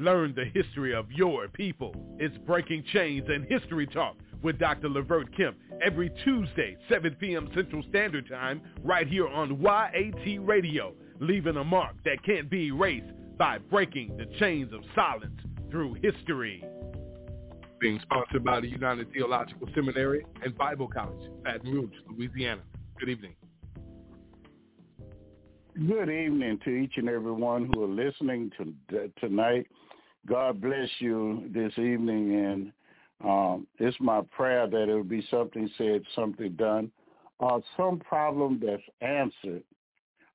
Learn the history of your people. It's Breaking Chains and History Talk with Dr. Levert Kemp every Tuesday, 7 p.m. Central Standard Time, right here on YAT Radio, leaving a mark that can't be erased by breaking the chains of silence through history. Being sponsored by the United Theological Seminary and Bible College, Baton Rouge, Louisiana. Good evening. Good evening to each and every one who are listening to tonight. God bless you this evening, and um, it's my prayer that it will be something said, something done, uh, some problem that's answered,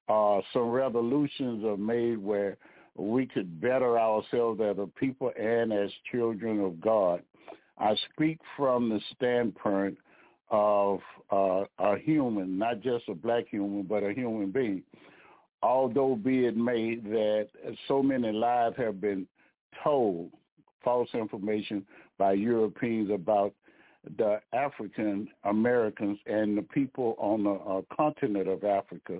uh, some revolutions are made where we could better ourselves as a people and as children of God. I speak from the standpoint of uh, a human, not just a black human, but a human being. Although be it may that so many lives have been told false information by Europeans about the African Americans and the people on the uh, continent of Africa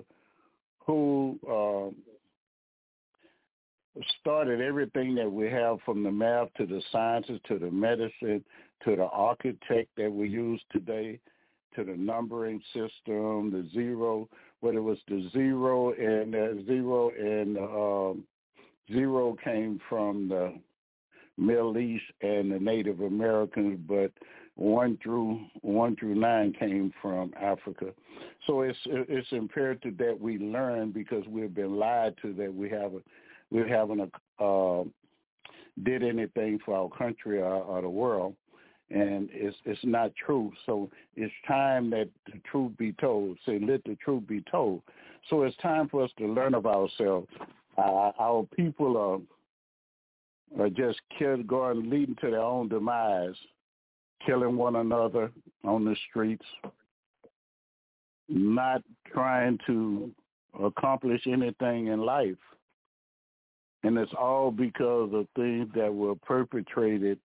who uh, started everything that we have from the math to the sciences to the medicine to the architect that we use today to the numbering system, the zero, whether it was the zero and uh, zero and um, zero came from the Middle East and the Native Americans, but one through one through nine came from Africa. So it's it's imperative that we learn because we've been lied to that we haven't we haven't uh, did anything for our country or, or the world, and it's it's not true. So it's time that the truth be told. Say, let the truth be told. So it's time for us to learn of ourselves. Uh, our people are are just killed, going leading to their own demise, killing one another on the streets, not trying to accomplish anything in life. And it's all because of things that were perpetrated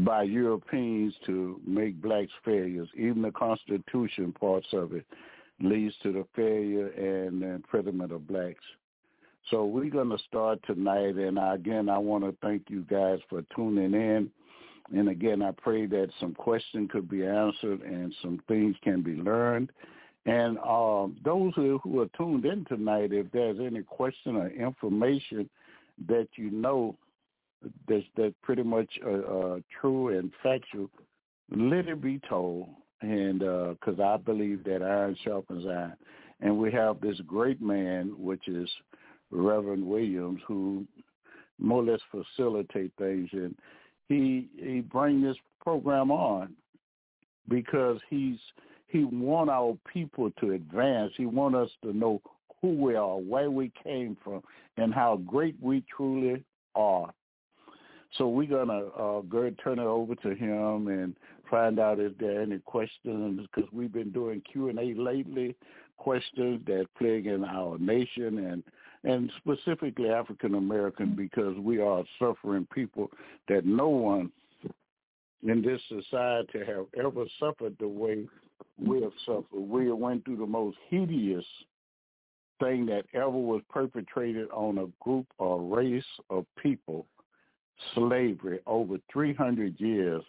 by Europeans to make blacks failures. Even the Constitution, parts of it, leads to the failure and imprisonment of blacks. So we're going to start tonight, and again, I want to thank you guys for tuning in. And again, I pray that some questions could be answered and some things can be learned. And um, those who, who are tuned in tonight, if there's any question or information that you know that's that pretty much uh, uh, true and factual, let it be told. And because uh, I believe that iron sharpens iron, and we have this great man, which is Reverend Williams, who more or less facilitate things, and he he bring this program on because he's he want our people to advance. He want us to know who we are, where we came from, and how great we truly are. So we're gonna uh, go turn it over to him and find out if there are any questions because we've been doing Q and A lately, questions that plague in our nation and and specifically African American because we are suffering people that no one in this society have ever suffered the way we have suffered. We went through the most hideous thing that ever was perpetrated on a group or race of people, slavery, over 300 years,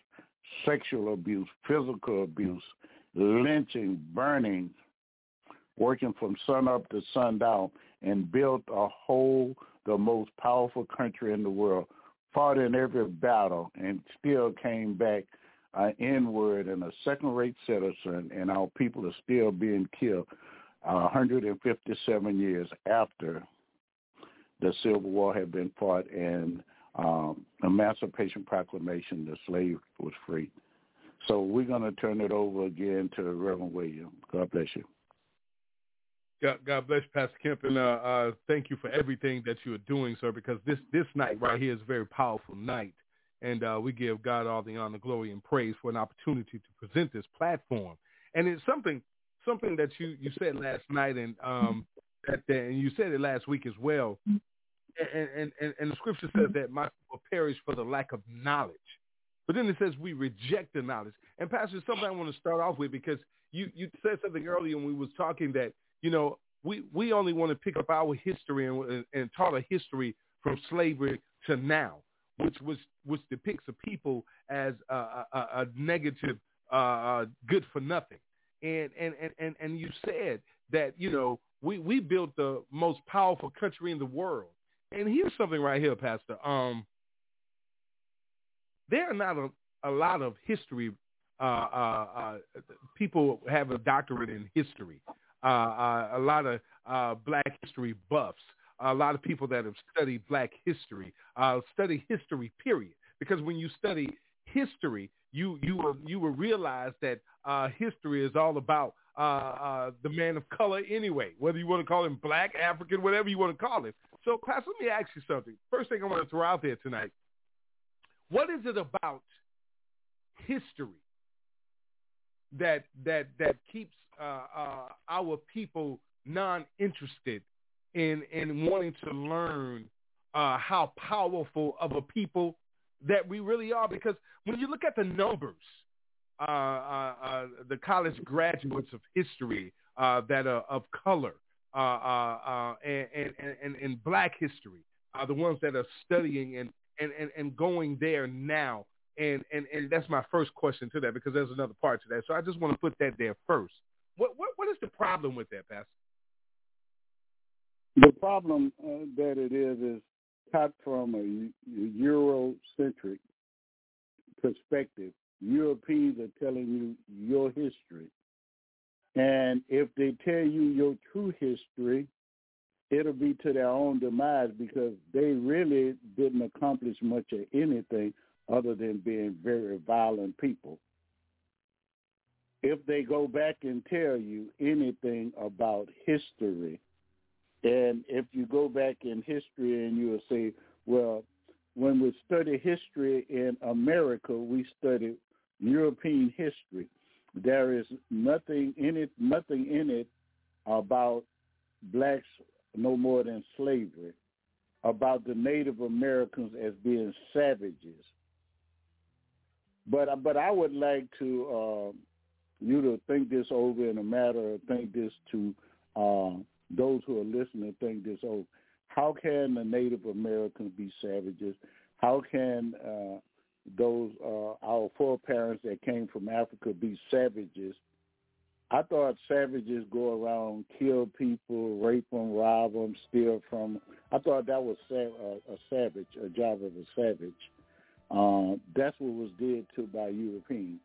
sexual abuse, physical abuse, lynching, burning, working from sun up to sundown, and built a whole, the most powerful country in the world, fought in every battle, and still came back uh, inward and a second-rate citizen, and our people are still being killed uh, 157 years after the Civil War had been fought and um, Emancipation Proclamation, the slave was free. So we're going to turn it over again to Reverend William. God bless you. God, God bless Pastor Kemp, and uh, uh, thank you for everything that you are doing, sir. Because this this night right here is a very powerful night, and uh, we give God all the honor, glory, and praise for an opportunity to present this platform. And it's something something that you you said last night, and um, that, and you said it last week as well. And, and, and, and the scripture says that my people perish for the lack of knowledge. But then it says we reject the knowledge. And Pastor, something I want to start off with because you, you said something earlier when we was talking that you know, we, we only want to pick up our history and, and, taught a history from slavery to now, which was which depicts a people as a, a, a negative, uh, uh, good for nothing. And, and and and and you said that you know we we built the most powerful country in the world. And here's something right here, Pastor. Um, there are not a, a lot of history. Uh, uh, uh, people have a doctorate in history. Uh, uh, a lot of uh, black history buffs, a lot of people that have studied black history, study history, period. Because when you study history, you you will you will realize that history is all about uh, uh, the man of color anyway, whether you want to call him black, African, whatever you want to call him. So, class, let me ask you something. First thing I want to throw out there tonight: What is it about history that that that keeps uh, uh, our people non-interested in in wanting to learn uh, how powerful of a people that we really are. Because when you look at the numbers, uh, uh, uh, the college graduates of history that are of color and, and, and, and black history are the ones that are studying and, and, and, and going there now. And, and, and that's my first question to that because there's another part to that. So I just want to put that there first. What what what is the problem with that, Pastor? The problem uh, that it is is cut from a Eurocentric perspective. Europeans are telling you your history. And if they tell you your true history, it'll be to their own demise because they really didn't accomplish much of anything other than being very violent people if they go back and tell you anything about history, and if you go back in history and you will say, well, when we study history in America, we study European history. There is nothing in it, nothing in it about blacks no more than slavery, about the Native Americans as being savages. But but I would like to uh, you to think this over in a matter of think this to uh, those who are listening think this over. How can the Native Americans be savages? How can uh, those uh, our foreparents that came from Africa be savages? I thought savages go around, kill people, rape them, rob them, steal from them. I thought that was sa- a, a savage, a job of a savage. Uh, that's what was did to by Europeans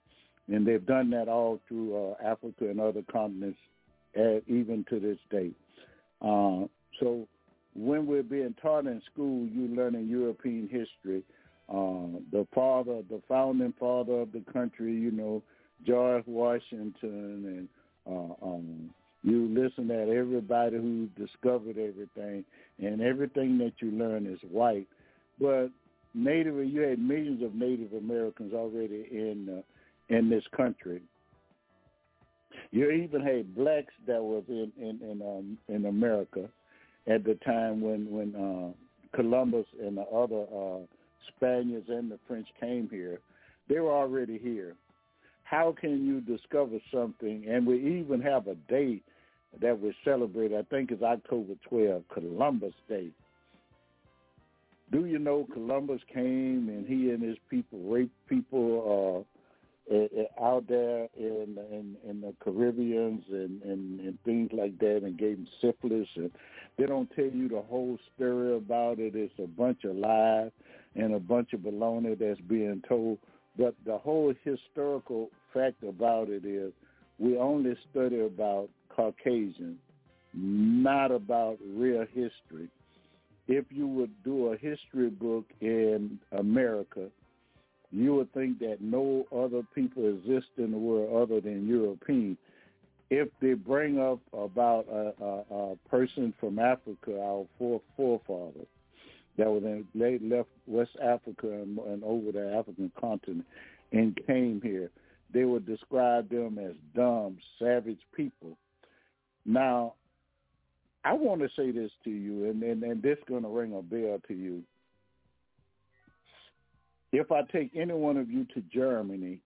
and they've done that all through uh, Africa and other continents, at, even to this day. Uh, so when we're being taught in school, you learning European history. Uh, the father, the founding father of the country, you know, George Washington, and uh, um, you listen at everybody who discovered everything, and everything that you learn is white. But Native, you had millions of Native Americans already in uh, in this country. You even had blacks that was in in in, um, in America at the time when when uh, Columbus and the other uh, Spaniards and the French came here. They were already here. How can you discover something? And we even have a date that we celebrate. I think it's October 12, Columbus Day. Do you know Columbus came and he and his people raped people uh, out there in in, in the Caribbeans and, and and things like that, and gave them syphilis, and they don't tell you the whole story about it. It's a bunch of lies and a bunch of baloney that's being told. But the whole historical fact about it is, we only study about Caucasian, not about real history. If you would do a history book in America you would think that no other people exist in the world other than European. if they bring up about a, a, a person from Africa, our four forefathers that was in, they left West Africa and, and over the African continent and came here, they would describe them as dumb, savage people. Now, I want to say this to you, and, and, and this is going to ring a bell to you. If I take any one of you to Germany,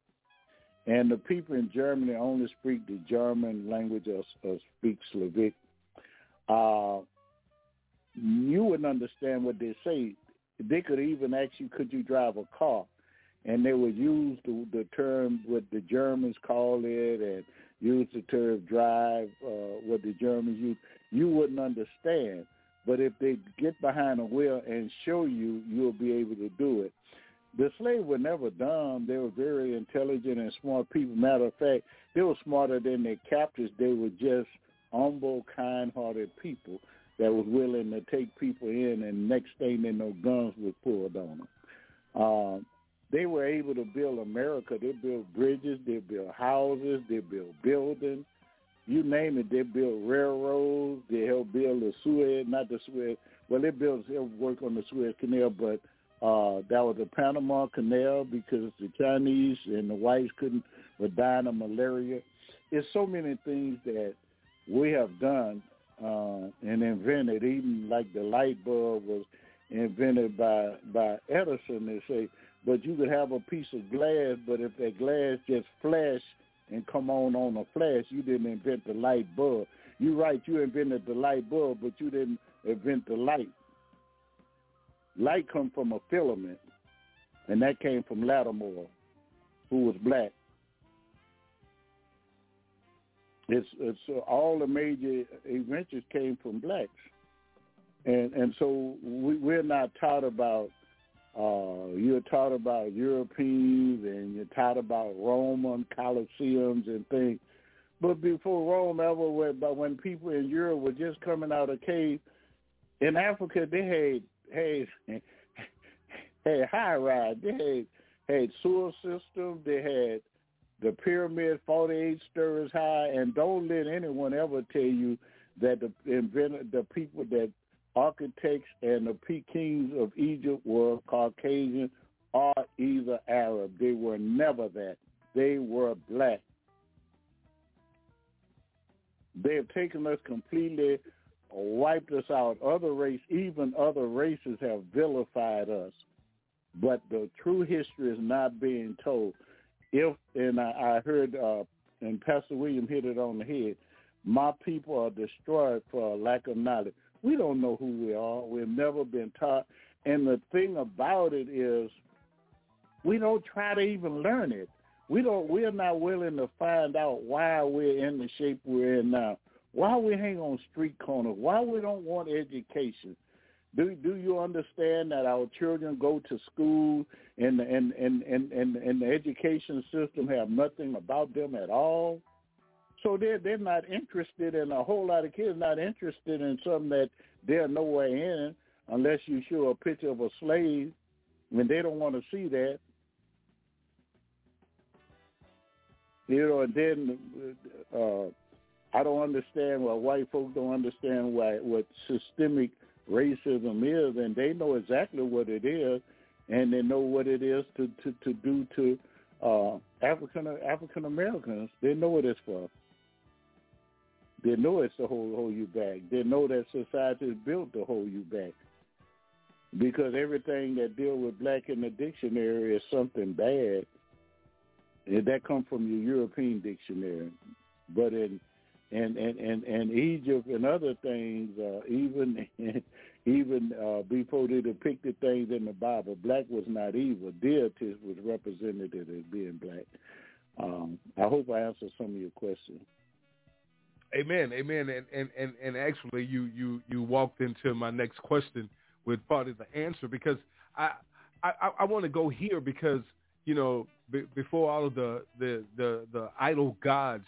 and the people in Germany only speak the German language or, or speak Slavic, uh, you wouldn't understand what they say. They could even ask you, could you drive a car? And they would use the, the term what the Germans call it and use the term drive, uh, what the Germans use. You wouldn't understand. But if they get behind a wheel and show you, you'll be able to do it. The slaves were never dumb. They were very intelligent and smart people. Matter of fact, they were smarter than their captors. They were just humble, kind-hearted people that was willing to take people in, and next thing they know, guns were pulled on them. Um, they were able to build America. They built bridges, they built houses, they built buildings. You name it, they built railroads. They helped build the Suez, not the Suez. Well, they built they work on the Suez Canal, but uh, that was the Panama Canal because the Chinese and the whites couldn't were dying of malaria. It's so many things that we have done uh, and invented. Even like the light bulb was invented by by Edison. They say, but you could have a piece of glass, but if that glass just flash and come on on a flash, you didn't invent the light bulb. You're right, you invented the light bulb, but you didn't invent the light. Light come from a filament, and that came from Latimer, who was black. It's, it's uh, all the major inventions came from blacks, and and so we, we're not taught about. Uh, you're taught about Europeans, and you're taught about Roman Colosseums and things. But before Rome ever went, but when people in Europe were just coming out of cave, in Africa they had had had high rise, they had had sewer system, they had the pyramid 48 stories high, and don't let anyone ever tell you that the inventor, the people that architects and the kings of Egypt were Caucasian or either Arab. They were never that. They were black. They have taken us completely, wiped us out. Other race, even other races have vilified us. But the true history is not being told if and I, I heard uh, and Pastor William hit it on the head. My people are destroyed for lack of knowledge. We don't know who we are. We've never been taught. And the thing about it is, we don't try to even learn it. We don't. We're not willing to find out why we're in the shape we're in now. Why we hang on street corners. Why we don't want education. Do do you understand that our children go to school and and and and and, and the education system have nothing about them at all? So they're they're not interested in a whole lot of kids not interested in something that they're nowhere in unless you show a picture of a slave when they don't want to see that. You know, and then uh, I don't understand why white folks don't understand why what systemic racism is, and they know exactly what it is, and they know what it is to to, to do to uh, African African Americans. They know what it's for. They know it's to hold hold you back. They know that society is built to hold you back. Because everything that deal with black in the dictionary is something bad. And that comes from your European dictionary. But in and and and, and Egypt and other things, uh, even even uh, before they depicted things in the Bible, black was not evil. Deities was represented as being black. Um, I hope I answered some of your questions. Amen, amen, and and and, and actually, you you you walked into my next question with part of the answer because I I, I want to go here because you know b- before all of the the the the idol gods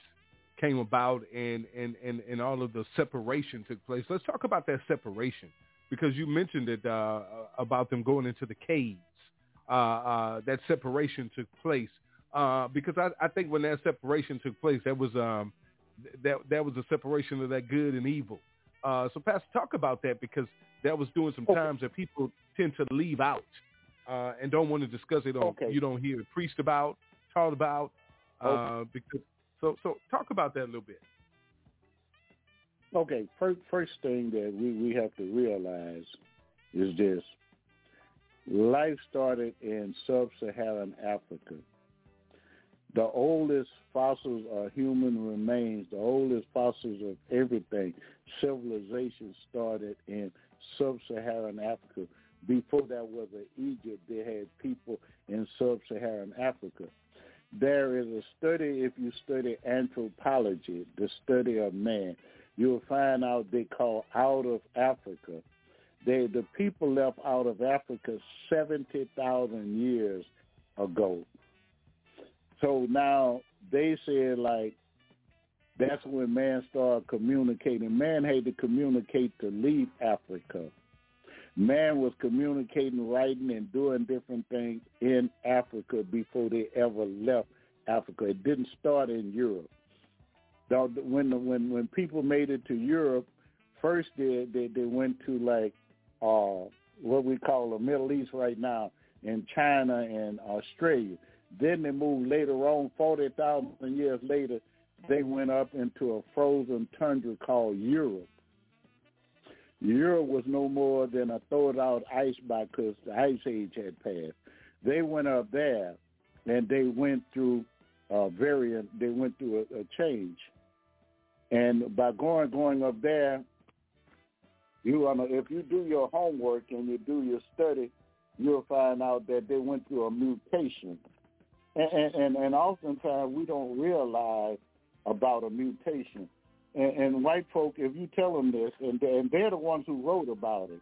came about and, and, and, and all of the separation took place. Let's talk about that separation because you mentioned it uh, about them going into the caves. Uh, uh, that separation took place uh, because I, I think when that separation took place, that was um, that that was a separation of that good and evil. Uh, so, Pastor, talk about that because that was doing some times that people tend to leave out uh, and don't want to discuss it. On Okay. you don't hear preached about, taught about. Uh, Okay. because so so talk about that a little bit. Okay, first first thing that we, we have to realize is this. Life started in sub-Saharan Africa. The oldest fossils are human remains. The oldest fossils of everything, civilization started in sub-Saharan Africa. Before that was Egypt, they had people in sub-Saharan Africa. There is a study, if you study anthropology, the study of man, you'll find out they call out of Africa. They the people left out of Africa seventy thousand years ago. So now they said like that's when man started communicating. Man had to communicate to leave Africa. Man was communicating, writing, and doing different things in Africa before they ever left Africa. It didn't start in Europe. When when when people made it to Europe, first they they, they went to like uh what we call the Middle East right now, in China and Australia. Then they moved later on, forty thousand years later, they went up into a frozen tundra called Europe. Europe was no more than a thawed out ice by because the ice age had passed. They went up there, and they went through a variant. They went through a, a change, and by going going up there, you wanna if you do your homework and you do your study, you'll find out that they went through a mutation, and and and, oftentimes we don't realize about a mutation. And, and white folk, if you tell them this, and, and they're the ones who wrote about it.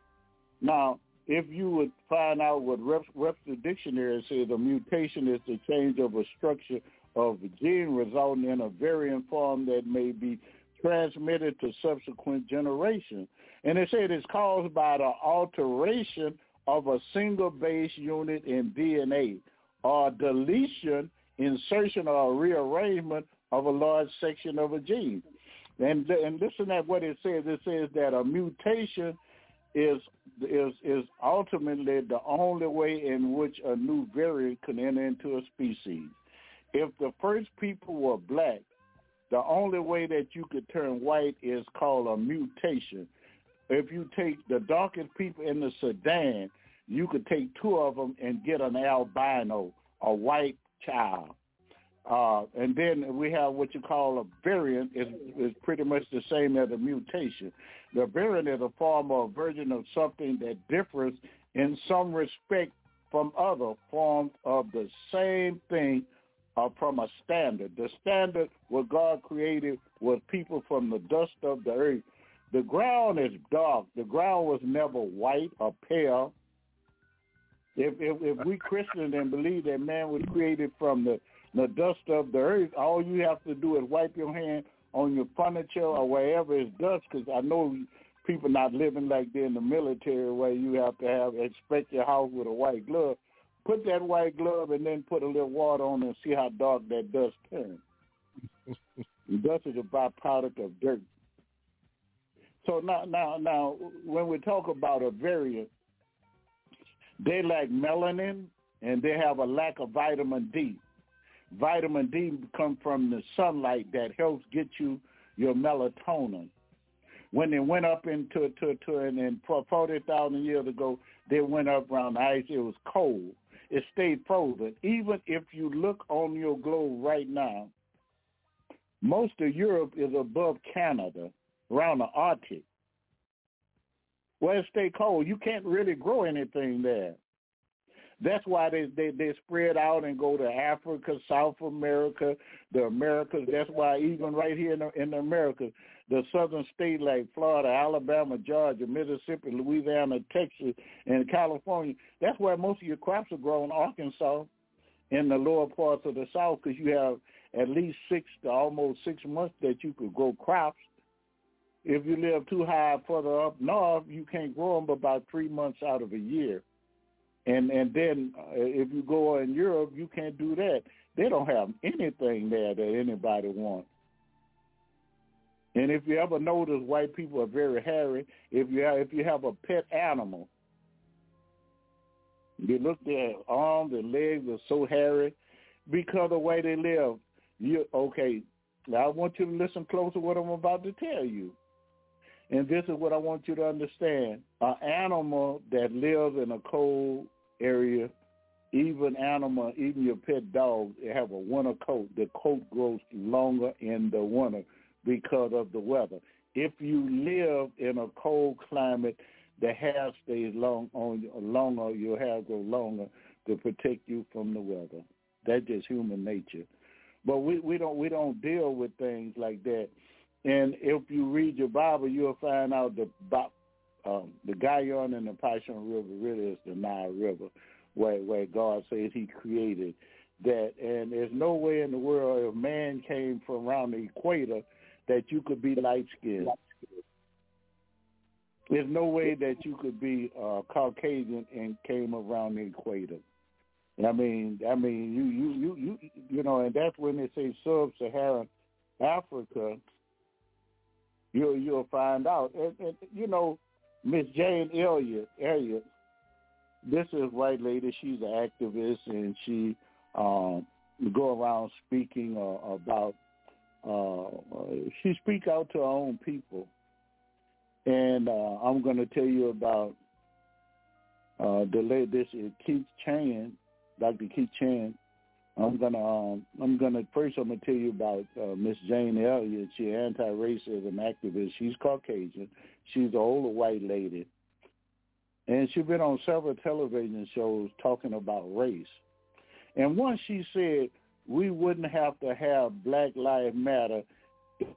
Now, if you would find out what Web- Webster Dictionary says, a mutation is the change of a structure of a gene resulting in a variant form that may be transmitted to subsequent generations. And they said it's caused by the alteration of a single base unit in DNA or deletion, insertion, or rearrangement of a large section of a gene. And and listen at what it says. It says that a mutation is is is ultimately the only way in which a new variant can enter into a species. If the first people were black, the only way that you could turn white is called a mutation. If you take the darkest people in the Sudan, you could take two of them and get an albino, a white child. Uh, and then we have what you call a variant is is pretty much the same as a mutation. The variant is a form or version of something that differs in some respect from other forms of the same thing uh, from a standard. The standard what God created was people from the dust of the earth. The ground is dark. The ground was never white or pale. If if, if we Christians and believe that man was created from the the dust of the earth, all you have to do is wipe your hand on your furniture or wherever is dust, because I know people not living like they're in the military where you have to have inspect your house with a white glove. Put that white glove and then put a little water on it and see how dark that dust turns. dust is a byproduct of dirt. So now, now, now, when we talk about a variant, they lack melanin and they have a lack of vitamin D. Vitamin D come from the sunlight that helps get you your melatonin. When they went up into to to and, forty thousand years ago, they went up around the ice. It was cold. It stayed frozen. Even if you look on your globe right now, most of Europe is above Canada, around the Arctic. Well, it stay cold. You can't really grow anything there. That's why they, they they spread out and go to Africa, South America, the Americas. That's why even right here in the, in the Americas, the southern states like Florida, Alabama, Georgia, Mississippi, Louisiana, Texas, and California, that's where most of your crops are grown. Arkansas, in the lower parts of the South, because you have at least six to almost six months that you could grow crops. If you live too high further up north, you can't grow them about three months out of a year. And and then uh, if you go in Europe, you can't do that. They don't have anything there that anybody wants. And if you ever notice, white people are very hairy. If you have, if you have a pet animal, you look their arms and legs are so hairy because of the way they live. You okay? Now I want you to listen close to what I'm about to tell you. And this is what I want you to understand. An animal that lives in a cold area, even animal, even your pet dog, they have a winter coat. The coat grows longer in the winter because of the weather. If you live in a cold climate, the hair stays long on longer, your hair grows longer to protect you from the weather. That's just human nature. But we, we don't we don't deal with things like that. And if you read your Bible, you'll find out the um, the Gihon and the Pishon River really is the Nile River, where where God says He created that. And there's no way in the world if man came from around the equator that you could be light skinned. There's no way that you could be uh, Caucasian and came around the equator. I mean, I mean, you, you, you, you, you know, and that's when they say sub-Saharan Africa. You'll you'll find out, and, and you know, Miss Jane Elliott, Elliott, this is white lady. She's an activist, and she um, go around speaking uh, about. Uh, she speak out to her own people, and uh, I'm going to tell you about uh, the lady. This is Keith Chan, Dr. Keith Chan. I'm gonna um, I'm gonna first I'm gonna tell you about uh, Miss Jane Elliott. She's anti-racism activist. She's Caucasian. She's an older white lady, and she's been on several television shows talking about race. And once she said we wouldn't have to have Black Lives Matter, if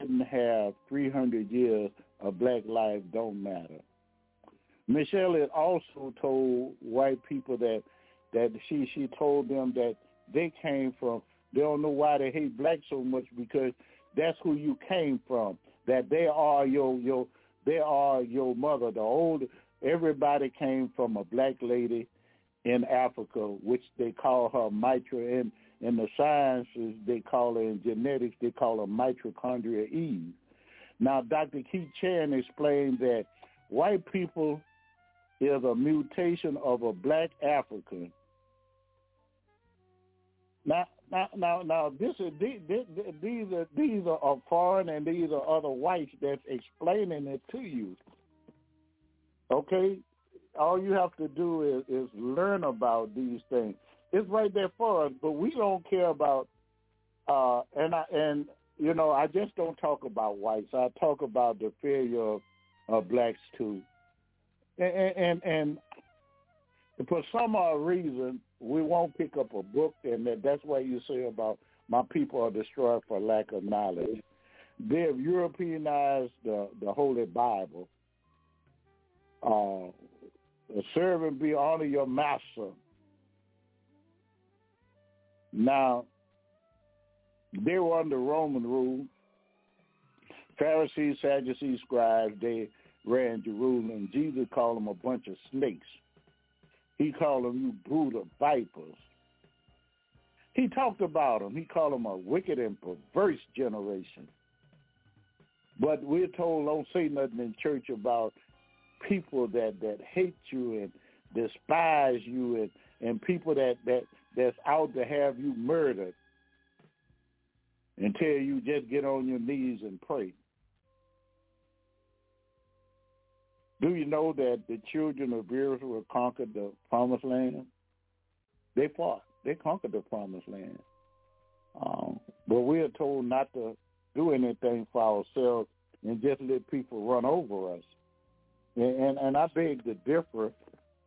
we didn't have 300 years of Black Lives Don't Matter. Miss Elliott also told white people that that she she told them that they came from. They don't know why they hate black so much because that's who you came from. That they are your your they are your mother. The old everybody came from a black lady in Africa, which they call her mitra. In in the sciences, they call her in genetics, they call her mitochondria Eve. Now, Dr. Keith Chan explained that white people is a mutation of a black African now, now, now, now, this is these, these are these are foreign and these are other whites that's explaining it to you. Okay, all you have to do is, is learn about these things. It's right there for us, but we don't care about. Uh, and I and you know, I just don't talk about whites. I talk about the failure of, of blacks too. And, and and for some odd reason, we won't pick up a book, and that's why you say about my people are destroyed for lack of knowledge. They have Europeanized the, the Holy Bible. Uh, serve and be honor your master. Now, they were under Roman rule. Pharisees, Sadducees, scribes, they ran Jerusalem. Jesus called them a bunch of snakes. He called them, you brood of vipers. He talked about them. He called them a wicked and perverse generation. But we're told don't say nothing in church about people that, that hate you and despise you and, and people that, that that's out to have you murdered tell you just get on your knees and pray. Do you know that the children of Israel conquered the promised land? They fought. They conquered the promised land. Um, but we are told not to do anything for ourselves and just let people run over us. And, and, and I beg to differ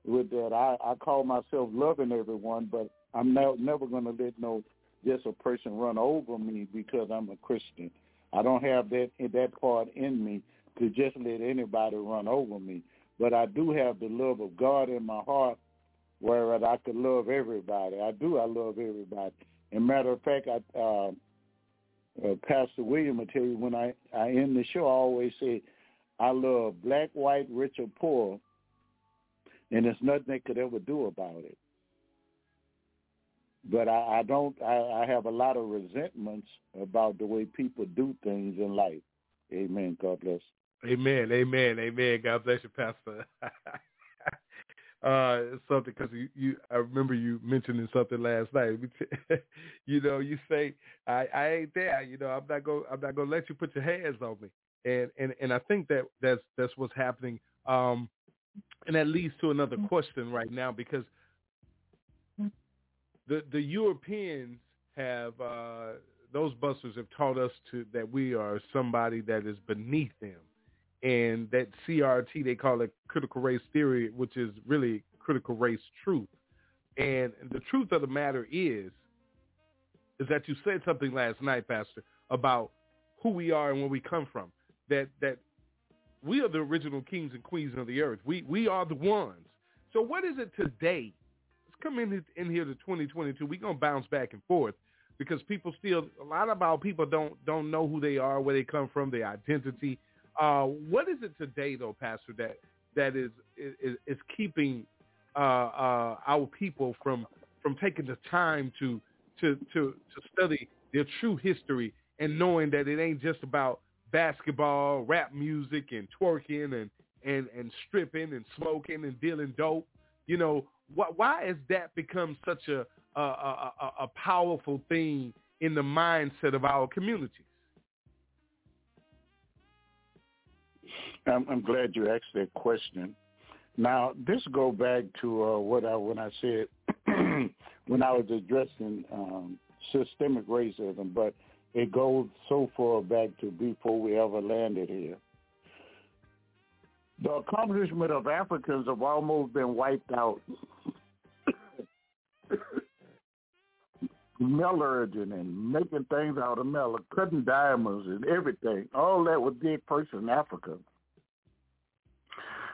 with that. I, I call myself loving everyone, but I'm not, never going to let no just a person run over me because I'm a Christian. I don't have that that part in me to just let anybody run over me. But I do have the love of God in my heart whereas I could love everybody. I do. I love everybody. And matter of fact, I, uh, uh, Pastor William will tell you when I, I end the show, I always say, I love black, white, rich, or poor, and there's nothing they could ever do about it. But I, I don't. I, I have a lot of resentments about the way people do things in life. Amen. God bless. Amen. Amen. Amen. God bless you, Pastor. uh, something because you, you, I remember you mentioning something last night. you know, you say I, I ain't there. You know, I'm not going. I'm not going to let you put your hands on me. And and and I think that that's that's what's happening. Um, and that leads to another question right now because the the Europeans have uh, those busters have taught us to that we are somebody that is beneath them, and that CRT they call it critical race theory, which is really critical race truth. And the truth of the matter is, is that you said something last night, Pastor, about who we are and where we come from. That that we are the original kings and queens of the earth. We we are the ones. So what is it today? Let's come in in here to 2022. We're gonna bounce back and forth because people still a lot of our people don't don't know who they are, where they come from, their identity. Uh, what is it today, though, Pastor, that that is is, is keeping uh, uh, our people from from taking the time to to to to study their true history and knowing that it ain't just about basketball, rap music, and twerking and and and stripping and smoking and dealing dope. You know, wh- why has that become such a a, a, a powerful thing in the mindset of our communities? I'm, I'm glad you asked that question. Now, this go back to uh, what I when I said when I was addressing um, systemic racism, but it goes so far back to before we ever landed here. The accomplishment of Africans have almost been wiped out. Metallurgy and making things out of metal, cutting diamonds and everything. All that was did first in Africa.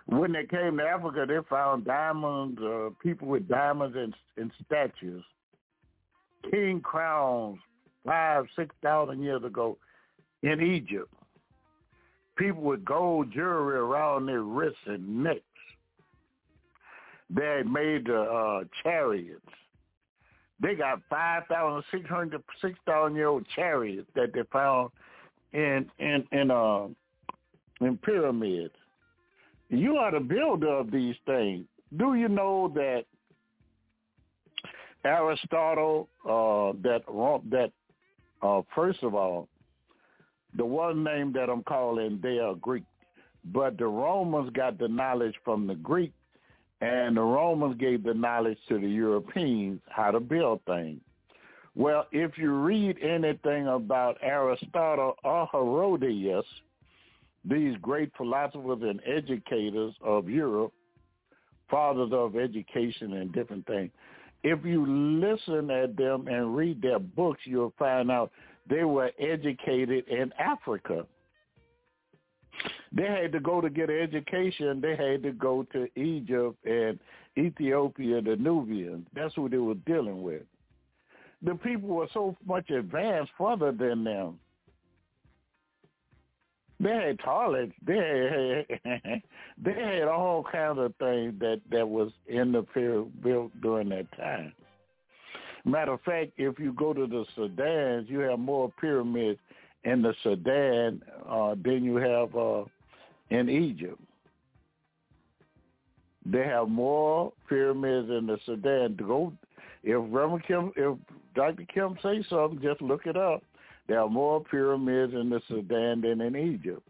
When they came to Africa, they found diamonds, uh, people with diamonds and, and statues, king crowns, five, six thousand years ago in Egypt. People with gold jewelry around their wrists and necks. They made the uh, chariots. They got 5,000, 600, 6,000 year old chariots that they found in in in uh, in pyramids. You are the builder of these things. Do you know that Aristotle, uh, that that uh, first of all, the one name that I'm calling, they are Greek, but the Romans got the knowledge from the Greek, and the Romans gave the knowledge to the Europeans how to build things. Well, if you read anything about Aristotle or Herodotus, these great philosophers and educators of Europe, fathers of education and different things. If you listen at them and read their books, you'll find out they were educated in Africa. They had to go to get education. They had to go to Egypt and Ethiopia, the Nubians. That's who they were dealing with. The people were so much advanced further than them. They had toilets. They had, they had all kinds of things that that was in the built during that time. Matter of fact, if you go to the Sudan, you have more pyramids in the Sudan uh, than you have uh, in Egypt. They have more pyramids in the Sudan. Go, if Reverend Kim, if Dr. Kim say something, just look it up. There are more pyramids in the Sudan than in Egypt.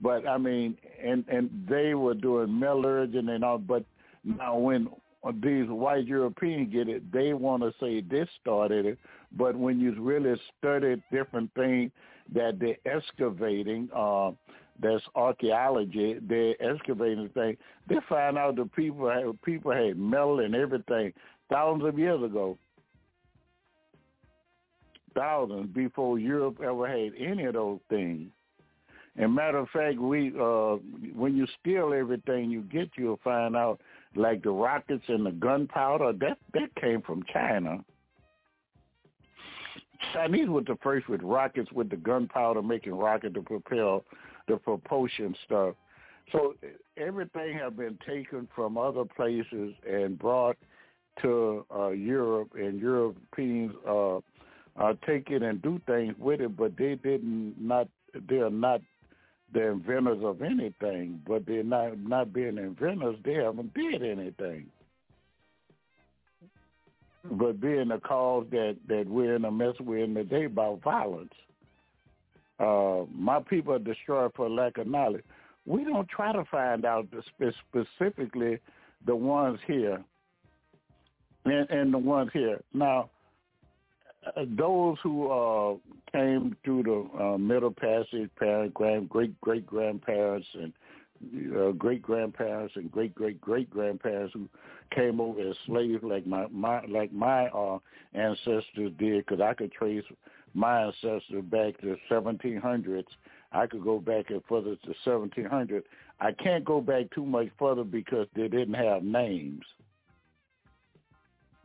But I mean, and and they were doing metallurgy and all. But now when these white Europeans get it, they want to say this started it. But when you really study different things that they're excavating, uh, that's archaeology, they're excavating things, they find out the people had, people had metal and everything thousands of years ago thousands before Europe ever had any of those things. And matter of fact, we uh, when you steal everything you get, you'll find out like the rockets and the gunpowder that that came from China. Chinese were the first with rockets with the gunpowder, making rocket to propel the propulsion stuff. So everything have been taken from other places and brought to uh, Europe, and Europeans uh, uh, take it and do things with it, but they didn't not they are not the inventors of anything, but they're not not being inventors. They haven't did anything. But being the cause that that we're in a mess we're in today about violence. Uh, my people are destroyed for lack of knowledge. We don't try to find out the spe- specifically the ones here and, and the ones here. Now, those who uh, came through the uh, Middle Passage, parent, grand, great great grandparents, and uh, great grandparents and great great great grandparents who came over as slaves, like my my like my uh, ancestors did, because I could trace my ancestors back to 1700s. I could go back and further to 1700. I can't go back too much further because they didn't have names.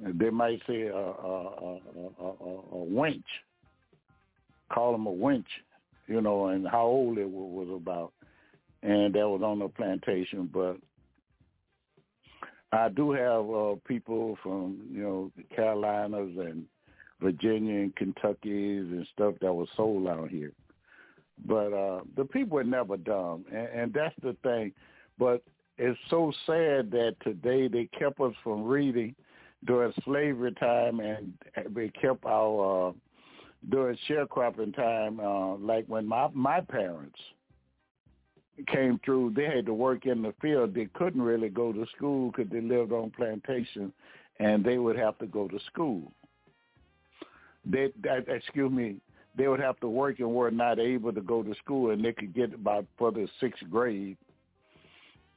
They might say a, a, a, a, a wench, call them a wench, you know, and how old it was about. And that was on the plantation. But I do have uh, people from, you know, the Carolinas and Virginia and Kentucky and stuff that was sold out here. But uh, the people were never dumb, and, and that's the thing. But it's so sad that today they kept us from reading – during slavery time, and they kept our uh, during sharecropping time. Uh, like when my my parents came through, they had to work in the field. They couldn't really go to school because they lived on plantation, and they would have to go to school. They, excuse me, they would have to work and were not able to go to school, and they could get about for the sixth grade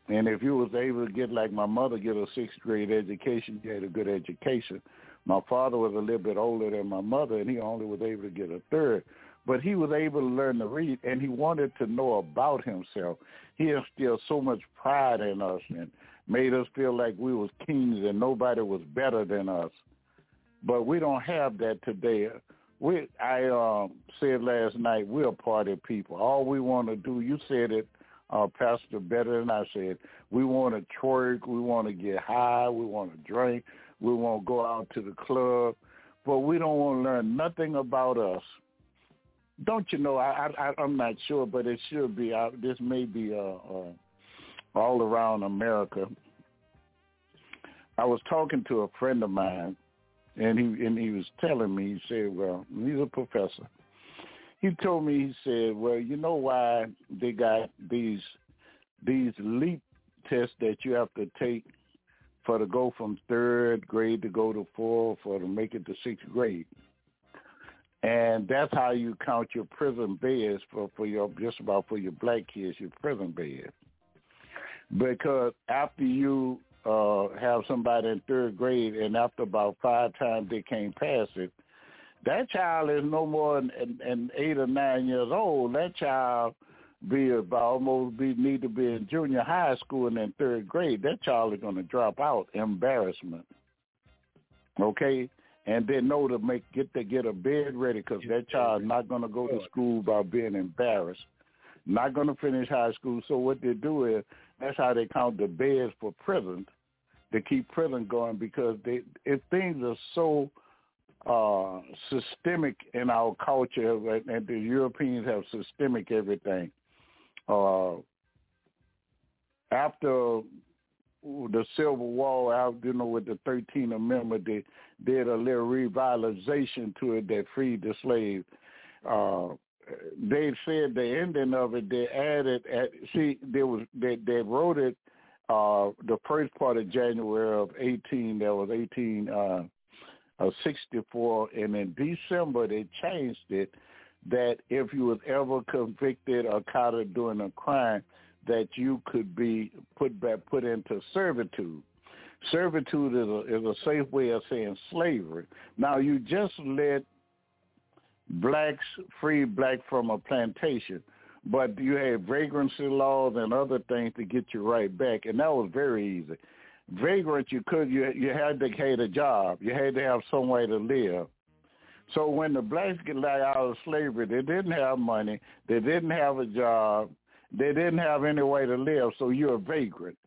and if you was able to get like my mother get a sixth grade education, you had a good education. My father was a little bit older than my mother, and he only was able to get a third. But he was able to learn to read, and he wanted to know about himself. He instilled so much pride in us and made us feel like we was kings and nobody was better than us. But we don't have that today. We, I um, said last night, we're party people. All we want to do, you said it uh, Pastor better than I said. We want to twerk. We want to get high. We want to drink. We want to go out to the club. But we don't want to learn nothing about us. Don't you know? I, I I'm not sure, but it should be. I, this may be uh, uh, all around America. I was talking to a friend of mine, and he and he was telling me. He said, "Well, he's a professor." He told me he said, "Well, you know why they got these these LEAP tests that you have to take for to go from third grade to go to fourth or to make it to sixth grade." And that's how you count your prison beds for, for your just about for your black kids, your prison beds. Because after you uh have somebody in third grade and after about five times they can't pass it, that child is no more than, than eight or nine years old. That child be about almost be need to be in junior high school and in third grade. That child is going to drop out. Embarrassment. Okay, and then know to make get to get a bed ready because that child not going to go to school by being embarrassed. Not going to finish high school. So what they do is that's how they count the beds for prison to keep prison going because they if things are so uh, systemic in our culture, and the Europeans have systemic everything. Uh, after the Civil War, you know with the 13th Amendment, they did a little revitalization to it that freed the slave. Uh, they said the ending of it, they added. At, see, there was they they wrote it uh, the first part of January of 18. That was 18. Of 64, and in December they changed it that if you was ever convicted or caught of doing a crime, that you could be put back put into servitude. Servitude is a, is a safe way of saying slavery. Now you just let blacks free black from a plantation, but you had vagrancy laws and other things to get you right back, and that was very easy vagrant you could you you had to get a job. You had to have some way to live. So when the blacks get out of slavery, they didn't have money, they didn't have a job, they didn't have any way to live, so you're a vagrant.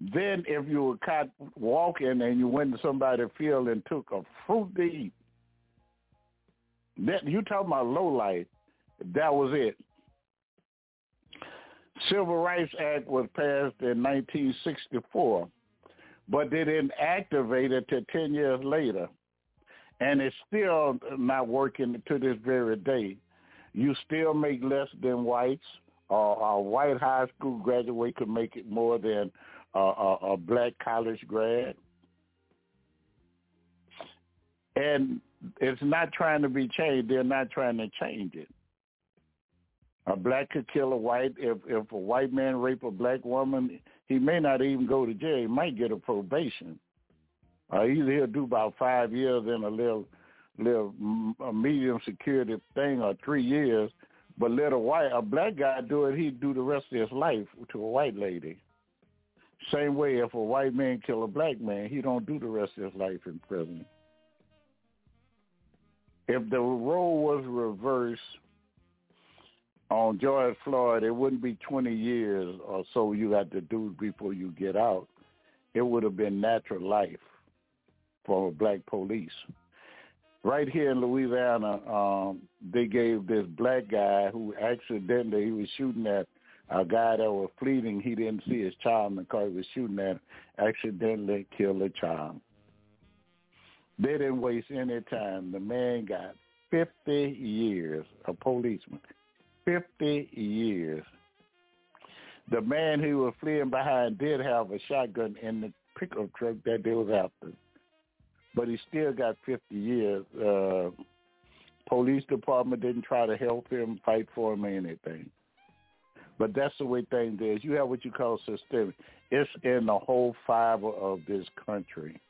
Then if you were caught walking and you went to somebody's field and took a fruit to eat, that you talking about low life, that was it. Civil Rights Act was passed in 1964, but they didn't activate it till 10 years later. And it's still not working to this very day. You still make less than whites. Uh, a white high school graduate could make it more than uh, a, a black college grad. And it's not trying to be changed. They're not trying to change it. A black could kill a white. If if a white man rape a black woman, he may not even go to jail. He might get a probation. Uh, either he'll do about five years in a little little a medium security thing, or three years. But let a white a black guy do it, he'd do the rest of his life to a white lady. Same way, if a white man kill a black man, he don't do the rest of his life in prison. If the role was reversed on George Floyd, it wouldn't be 20 years or so you got to do before you get out. It would have been natural life for black police. Right here in Louisiana, um, they gave this black guy who accidentally he was shooting at a guy that was fleeing. He didn't see his child in the car he was shooting at. Accidentally killed a child. They didn't waste any time. The man got 50 years, a policeman, 50 years. The man who was fleeing behind did have a shotgun in the pickup truck that they was after, but he still got 50 years. Uh, police department didn't try to help him, fight for him, or anything. But that's the way things is. You have what you call systemic. It's in the whole fiber of this country.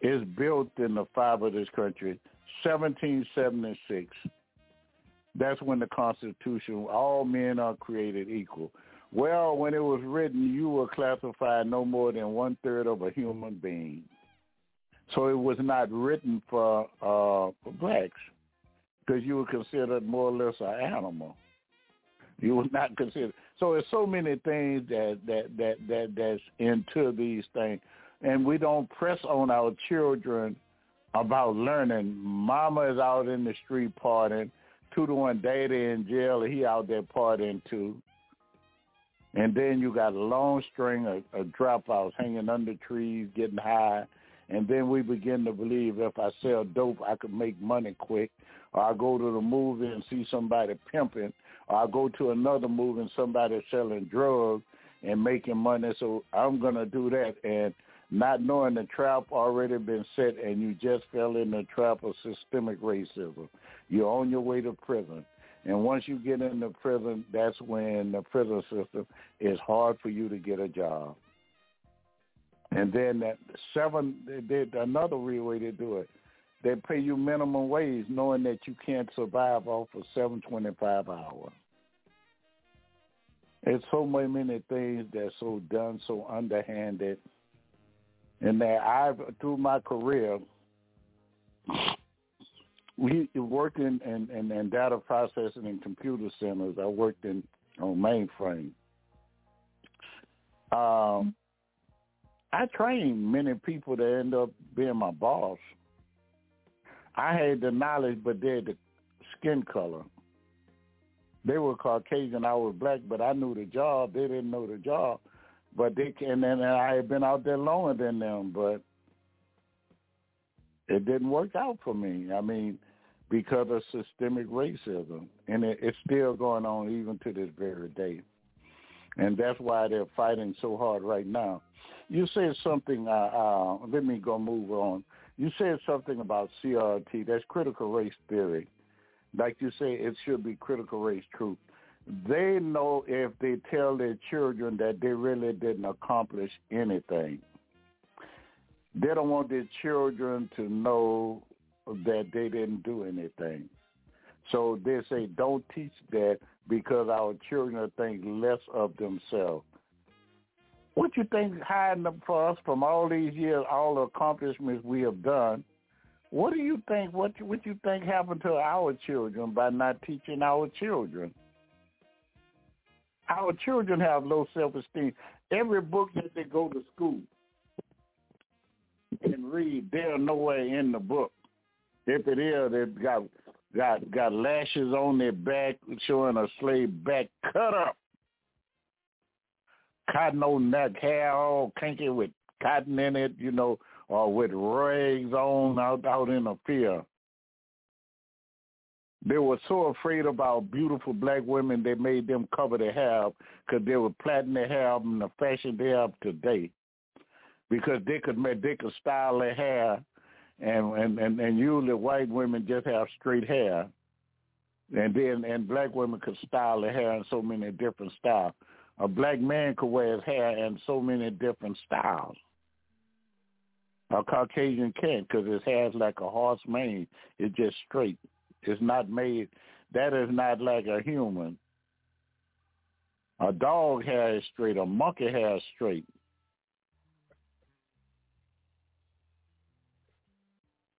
It's built in the fiber of this country. 1776. That's when the Constitution, all men are created equal. Well, when it was written, you were classified no more than one third of a human being. So it was not written for uh, for blacks because you were considered more or less an animal. You were not considered. So there's so many things that that that that that's into these things, and we don't press on our children about learning. Mama is out in the street partying. Two to one daddy in jail. and He out there partying too. And then you got a long string of, of dropouts hanging under trees, getting high. And then we begin to believe if I sell dope, I could make money quick. Or I go to the movie and see somebody pimping. Or I go to another movie and somebody selling drugs and making money. So I'm going to do that. And not knowing the trap already been set and you just fell in the trap of systemic racism. You're on your way to prison. And once you get into prison, that's when the prison system is hard for you to get a job. And then that seven, they did another real way to do it. They pay you minimum wage, knowing that you can't survive off of seven twenty-five hours. It's so many things that's so done, so underhanded, and that I've through my career, we worked in, in data processing and computer centers. I worked in on mainframe. Um, I trained many people to end up being my boss. I had the knowledge, but they had the skin color. They were Caucasian, I was black, but I knew the job. They didn't know the job, but they can. And I had been out there longer than them, but it didn't work out for me. I mean, because of systemic racism, and it, it's still going on even to this very day. And that's why they're fighting so hard right now. You said something. Uh, uh, let me go move on. You said something about CRT. That's critical race theory. Like you say, it should be critical race truth. They know if they tell their children that they really didn't accomplish anything. They don't want their children to know that they didn't do anything. So they say, don't teach that because our children think less of themselves. What you think hiding for us from all these years, all the accomplishments we have done? What do you think? What what you think happened to our children by not teaching our children? Our children have low self-esteem. Every book that they go to school and read, they're nowhere in the book. If it is, they've got got got lashes on their back showing a slave back cut up cotton on neck hair all kinky with cotton in it, you know, or with rags on out out in the field. They were so afraid about beautiful black women they made them cover their hair because they were plaiting their hair in the fashion they have today. Because they could make they could style their hair and and and, and usually white women just have straight hair. And then and black women could style their hair in so many different styles. A black man could wear his hair in so many different styles. A Caucasian can't because his hair is like a horse mane. It's just straight. It's not made. That is not like a human. A dog hair is straight. A monkey hair is straight.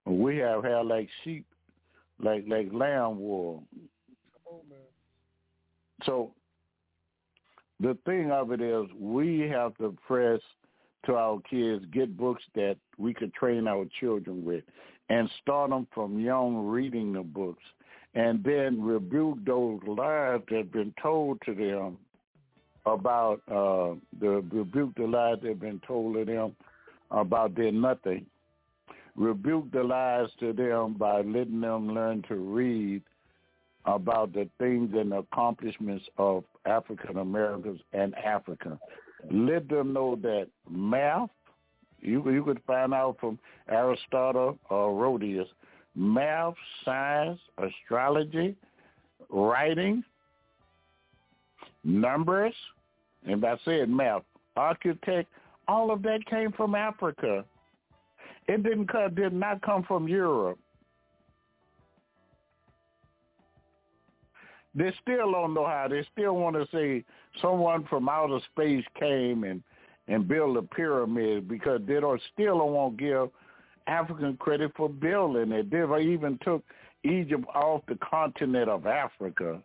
We have hair like sheep, like like lamb wool. So the thing of it is, we have to press to our kids, get books that we could train our children with, and start them from young reading the books, and then rebuke those lies that have been told to them about uh, the rebuke the lies that have been told to them about their nothing. Rebuke the lies to them by letting them learn to read about the things and accomplishments of African Americans and Africa. Let them know that math, you you could find out from Aristotle or Rhodius, math, science, astrology, writing, numbers, and I said math, architect, all of that came from Africa. It didn't come, did not come from Europe. They still don't know how. They still want to say someone from outer space came and and build a pyramid because they don't still don't want to give African credit for building it. They even took Egypt off the continent of Africa.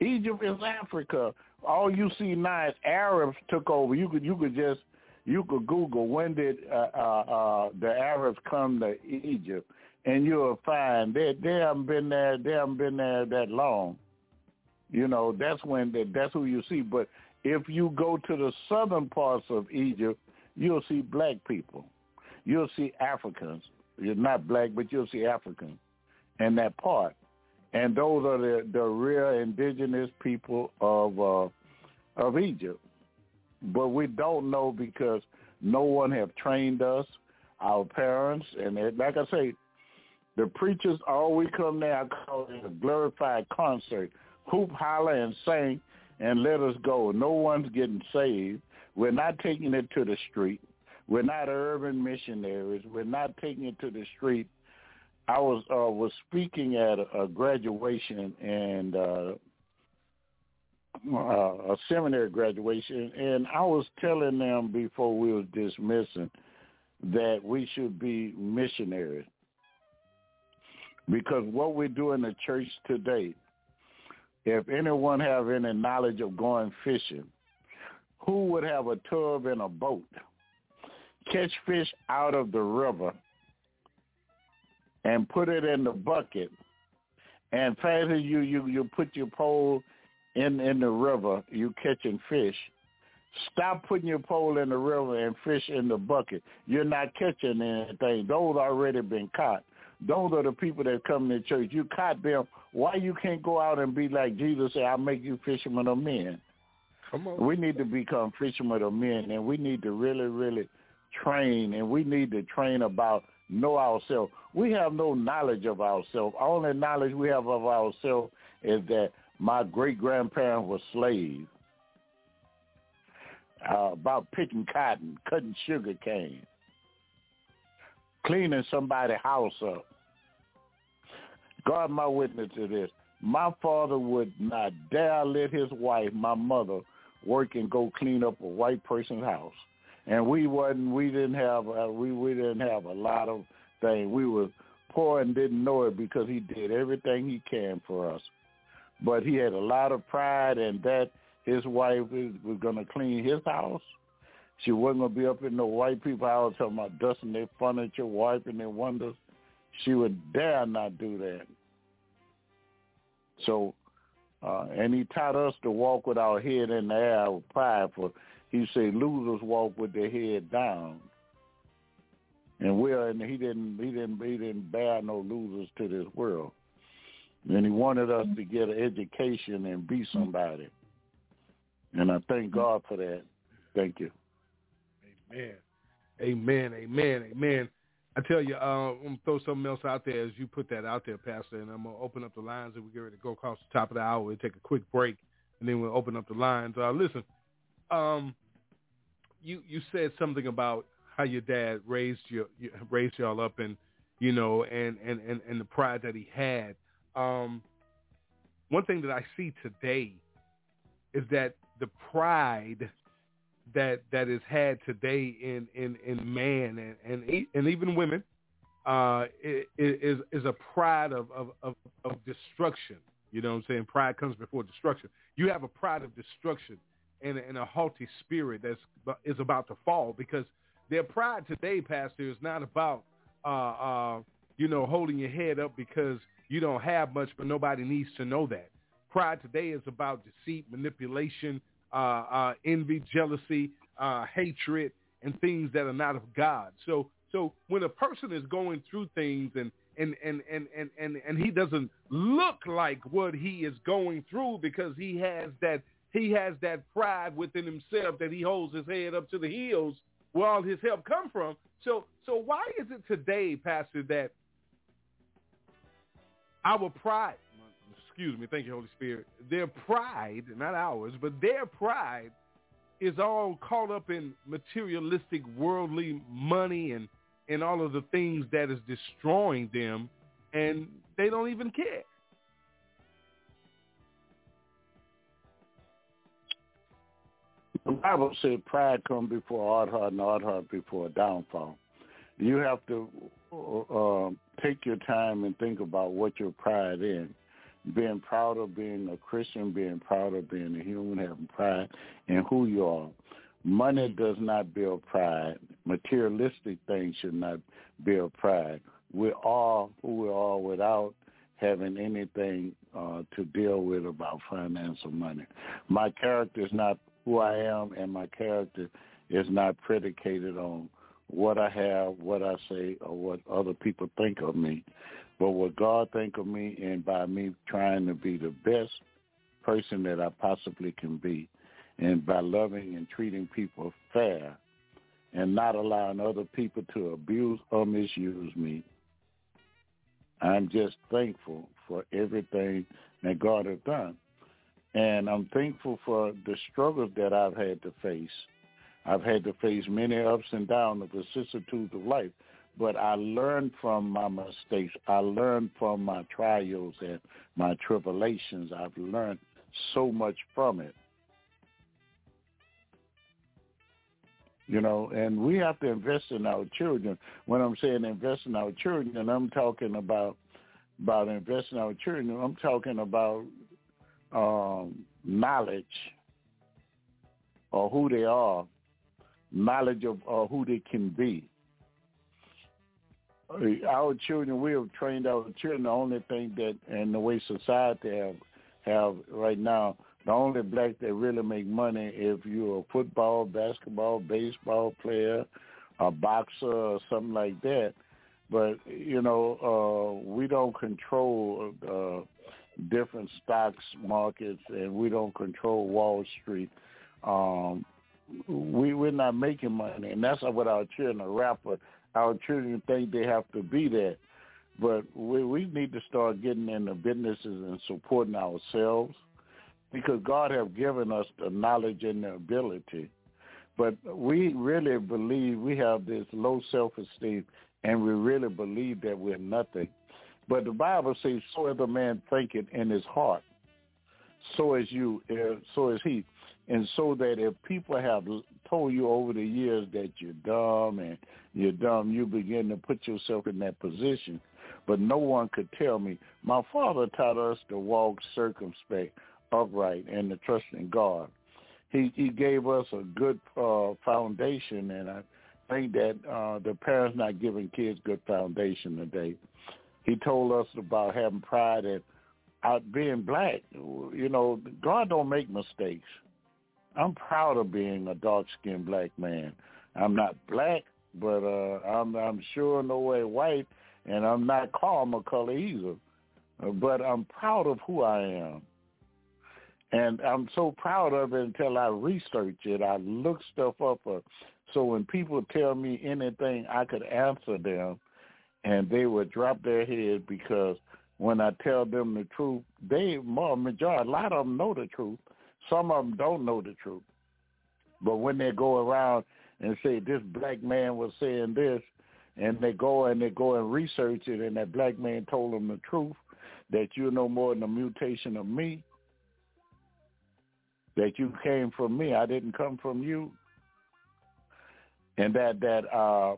Egypt is Africa. All you see now is Arabs took over. You could you could just you could Google when did uh, uh, uh, the Arabs come to Egypt, and you'll find they they haven't been there. They haven't been there that long. You know, that's when the, that's who you see. But if you go to the southern parts of Egypt, you'll see black people. You'll see Africans. You're not black, but you'll see Africans in that part. And those are the, the real indigenous people of uh, of Egypt. But we don't know because no one have trained us, our parents, and it, like I say, the preachers always come there. I call it a glorified concert hoop, holler, and sing, and let us go. No one's getting saved. We're not taking it to the street. We're not urban missionaries. We're not taking it to the street. I was uh, was speaking at a, graduation and uh, uh, a seminary graduation, and I was telling them before we were dismissing that we should be missionaries because what we do in the church today if anyone have any knowledge of going fishing, who would have a tub and a boat, catch fish out of the river, and put it in the bucket, and fast as you you you put your pole in in the river, you catching fish. Stop putting your pole in the river and fish in the bucket. You're not catching anything. Those already been caught. Those are the people that come to church. You caught them. Why you can't go out and be like Jesus said, I'll make you fishermen of men. Come on. We need to become fishermen of men, and we need to really, really train, and we need to train about know ourselves. We have no knowledge of ourselves. Only knowledge we have of ourselves is that my great-grandparents were slaves. Uh, about picking cotton, cutting sugar cane cleaning somebody's house up. God, my witness to this. My father would not dare let his wife, my mother, work and go clean up a white person's house. And we wasn't, we didn't have, uh, we we didn't have a lot of things. We were poor and didn't know it because he did everything he can for us. But he had a lot of pride, and that his wife was going to clean his house she wasn't gonna be up in no white people house talking about dusting their furniture, wiping their windows. She would dare not do that. So, uh, and he taught us to walk with our head in the air with pride. For he said losers walk with their head down. And we're and he didn't he didn't he didn't bear no losers to this world. And he wanted us to get an education and be somebody. And I thank God for that. Thank you. Amen. Amen. Amen. Amen. I tell you, uh, I'm gonna throw something else out there as you put that out there, Pastor, and I'm gonna open up the lines and we get ready to go across the top of the hour. We'll take a quick break and then we'll open up the lines. Uh, listen, um, you you said something about how your dad raised you raised y'all up and you know and and and, and the pride that he had. Um, one thing that I see today is that the pride that that is had today in in in man and and, and even women uh, is is a pride of, of of of destruction. You know what I'm saying? Pride comes before destruction. You have a pride of destruction and, and a haughty spirit that's is about to fall because their pride today, Pastor, is not about uh, uh, you know holding your head up because you don't have much, but nobody needs to know that. Pride today is about deceit, manipulation, envy, jealousy, uh, hatred, and things that are not of God. So, so when a person is going through things and and and and and and, and he doesn't look like what he is going through because he has that he has that pride within himself that he holds his head up to the hills where all his help come from. So, so why is it today, Pastor, that our pride excuse me, thank you, Holy Spirit. Their pride, not ours, but their pride is all caught up in materialistic, worldly money and, and all of the things that is destroying them, and they don't even care. The Bible said pride come before hard heart and hard heart before downfall. You have to uh, take your time and think about what your pride is being proud of being a Christian, being proud of being a human, having pride in who you are. Money does not build pride. Materialistic things should not build pride. We are who we are without having anything uh, to deal with about finance or money. My character is not who I am, and my character is not predicated on what I have, what I say, or what other people think of me but what God think of me and by me trying to be the best person that I possibly can be and by loving and treating people fair and not allowing other people to abuse or misuse me. I'm just thankful for everything that God has done. And I'm thankful for the struggles that I've had to face. I've had to face many ups and downs of the vicissitudes of life but I learned from my mistakes. I learned from my trials and my tribulations. I've learned so much from it. You know, and we have to invest in our children. When I'm saying invest in our children, and I'm talking about about investing in our children. I'm talking about um, knowledge or who they are, knowledge of uh, who they can be our children, we have trained our children. The only thing that, and the way society have have right now, the only black that really make money if you're a football, basketball, baseball player, a boxer, or something like that. But you know, uh, we don't control uh, different stocks markets, and we don't control Wall Street. Um, we we're not making money, and that's what our children are rapper our children think they have to be there. But we, we need to start getting into businesses and supporting ourselves because God have given us the knowledge and the ability. But we really believe we have this low self-esteem and we really believe that we're nothing. But the Bible says, so as a man thinketh in his heart, so is you, uh, so is he. And so that if people have told you over the years that you're dumb and you're dumb, you begin to put yourself in that position. But no one could tell me. My father taught us to walk circumspect, upright, and to trust in God. He he gave us a good uh, foundation, and I think that uh, the parents not giving kids good foundation today. He told us about having pride at out being black. You know, God don't make mistakes. I'm proud of being a dark-skinned black man. I'm not black, but uh, I'm I'm sure no way white, and I'm not caramel color either. Uh, but I'm proud of who I am. And I'm so proud of it until I research it. I look stuff up. Uh, so when people tell me anything, I could answer them, and they would drop their head because when I tell them the truth, they, more majority, a lot of them know the truth. Some of them don't know the truth. But when they go around and say, this black man was saying this, and they go and they go and research it, and that black man told them the truth, that you're no more than a mutation of me, that you came from me, I didn't come from you, and that that uh,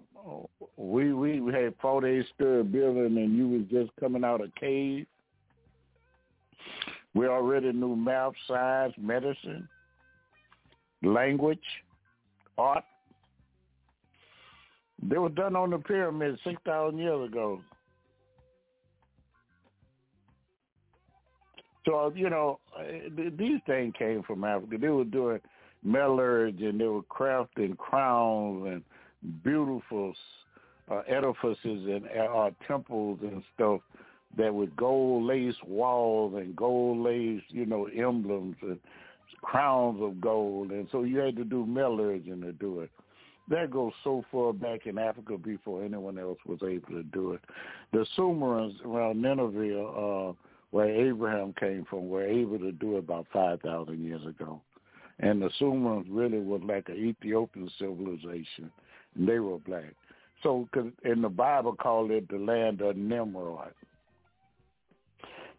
we we had four days story building, and you was just coming out of a cave. We already knew math, science, medicine, language, art. They were done on the pyramid 6,000 years ago. So, you know, these things came from Africa. They were doing metallurgy and they were crafting crowns and beautiful uh, edifices and uh, temples and stuff that with gold lace walls and gold lace, you know, emblems and crowns of gold. And so you had to do metallurgy to do it. That goes so far back in Africa before anyone else was able to do it. The Sumerians around Nineveh, uh, where Abraham came from, were able to do it about 5,000 years ago. And the Sumerians really was like an Ethiopian civilization, and they were black. So, in the Bible, called it the land of Nimrod.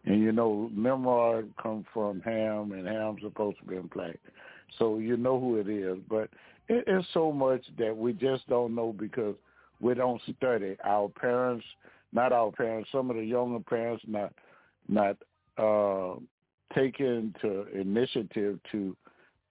And you know, Nimrod come from Ham, and Ham's supposed to be in black. So you know who it is. But it is so much that we just don't know because we don't study. Our parents, not our parents, some of the younger parents not not uh, taking to initiative to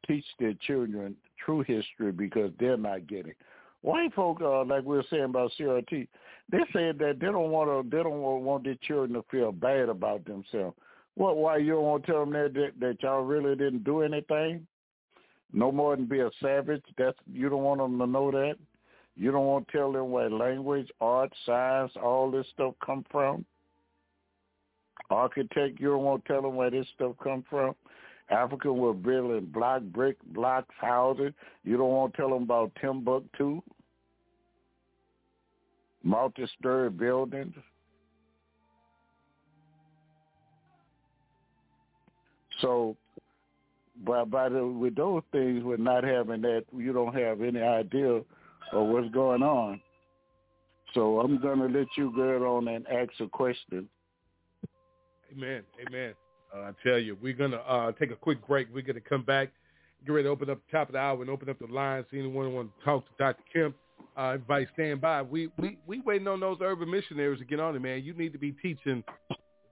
teach their children true history because they're not getting. White folk, uh, like we were saying about CRT, they said that they don't want to, they don't want their children to feel bad about themselves. What? Why you don't want to tell them that, that that y'all really didn't do anything? No more than be a savage. That's you don't want them to know that. You don't want to tell them where language, art, science, all this stuff come from. Architect, you don't want to tell them where this stuff come from. African were building block, brick, blocks, houses. You don't want to tell them about Timbuktu, multi-story buildings. So, by by the, with those things, with not having that, you don't have any idea of what's going on. So I'm gonna let you go on and ask a question. Amen. Amen. Uh, I tell you, we're gonna uh, take a quick break. We're gonna come back, get ready to open up the top of the hour and open up the lines. See anyone want to talk to Dr. Kemp? Uh, everybody stand by. We we we waiting on those urban missionaries to get on it, man. You need to be teaching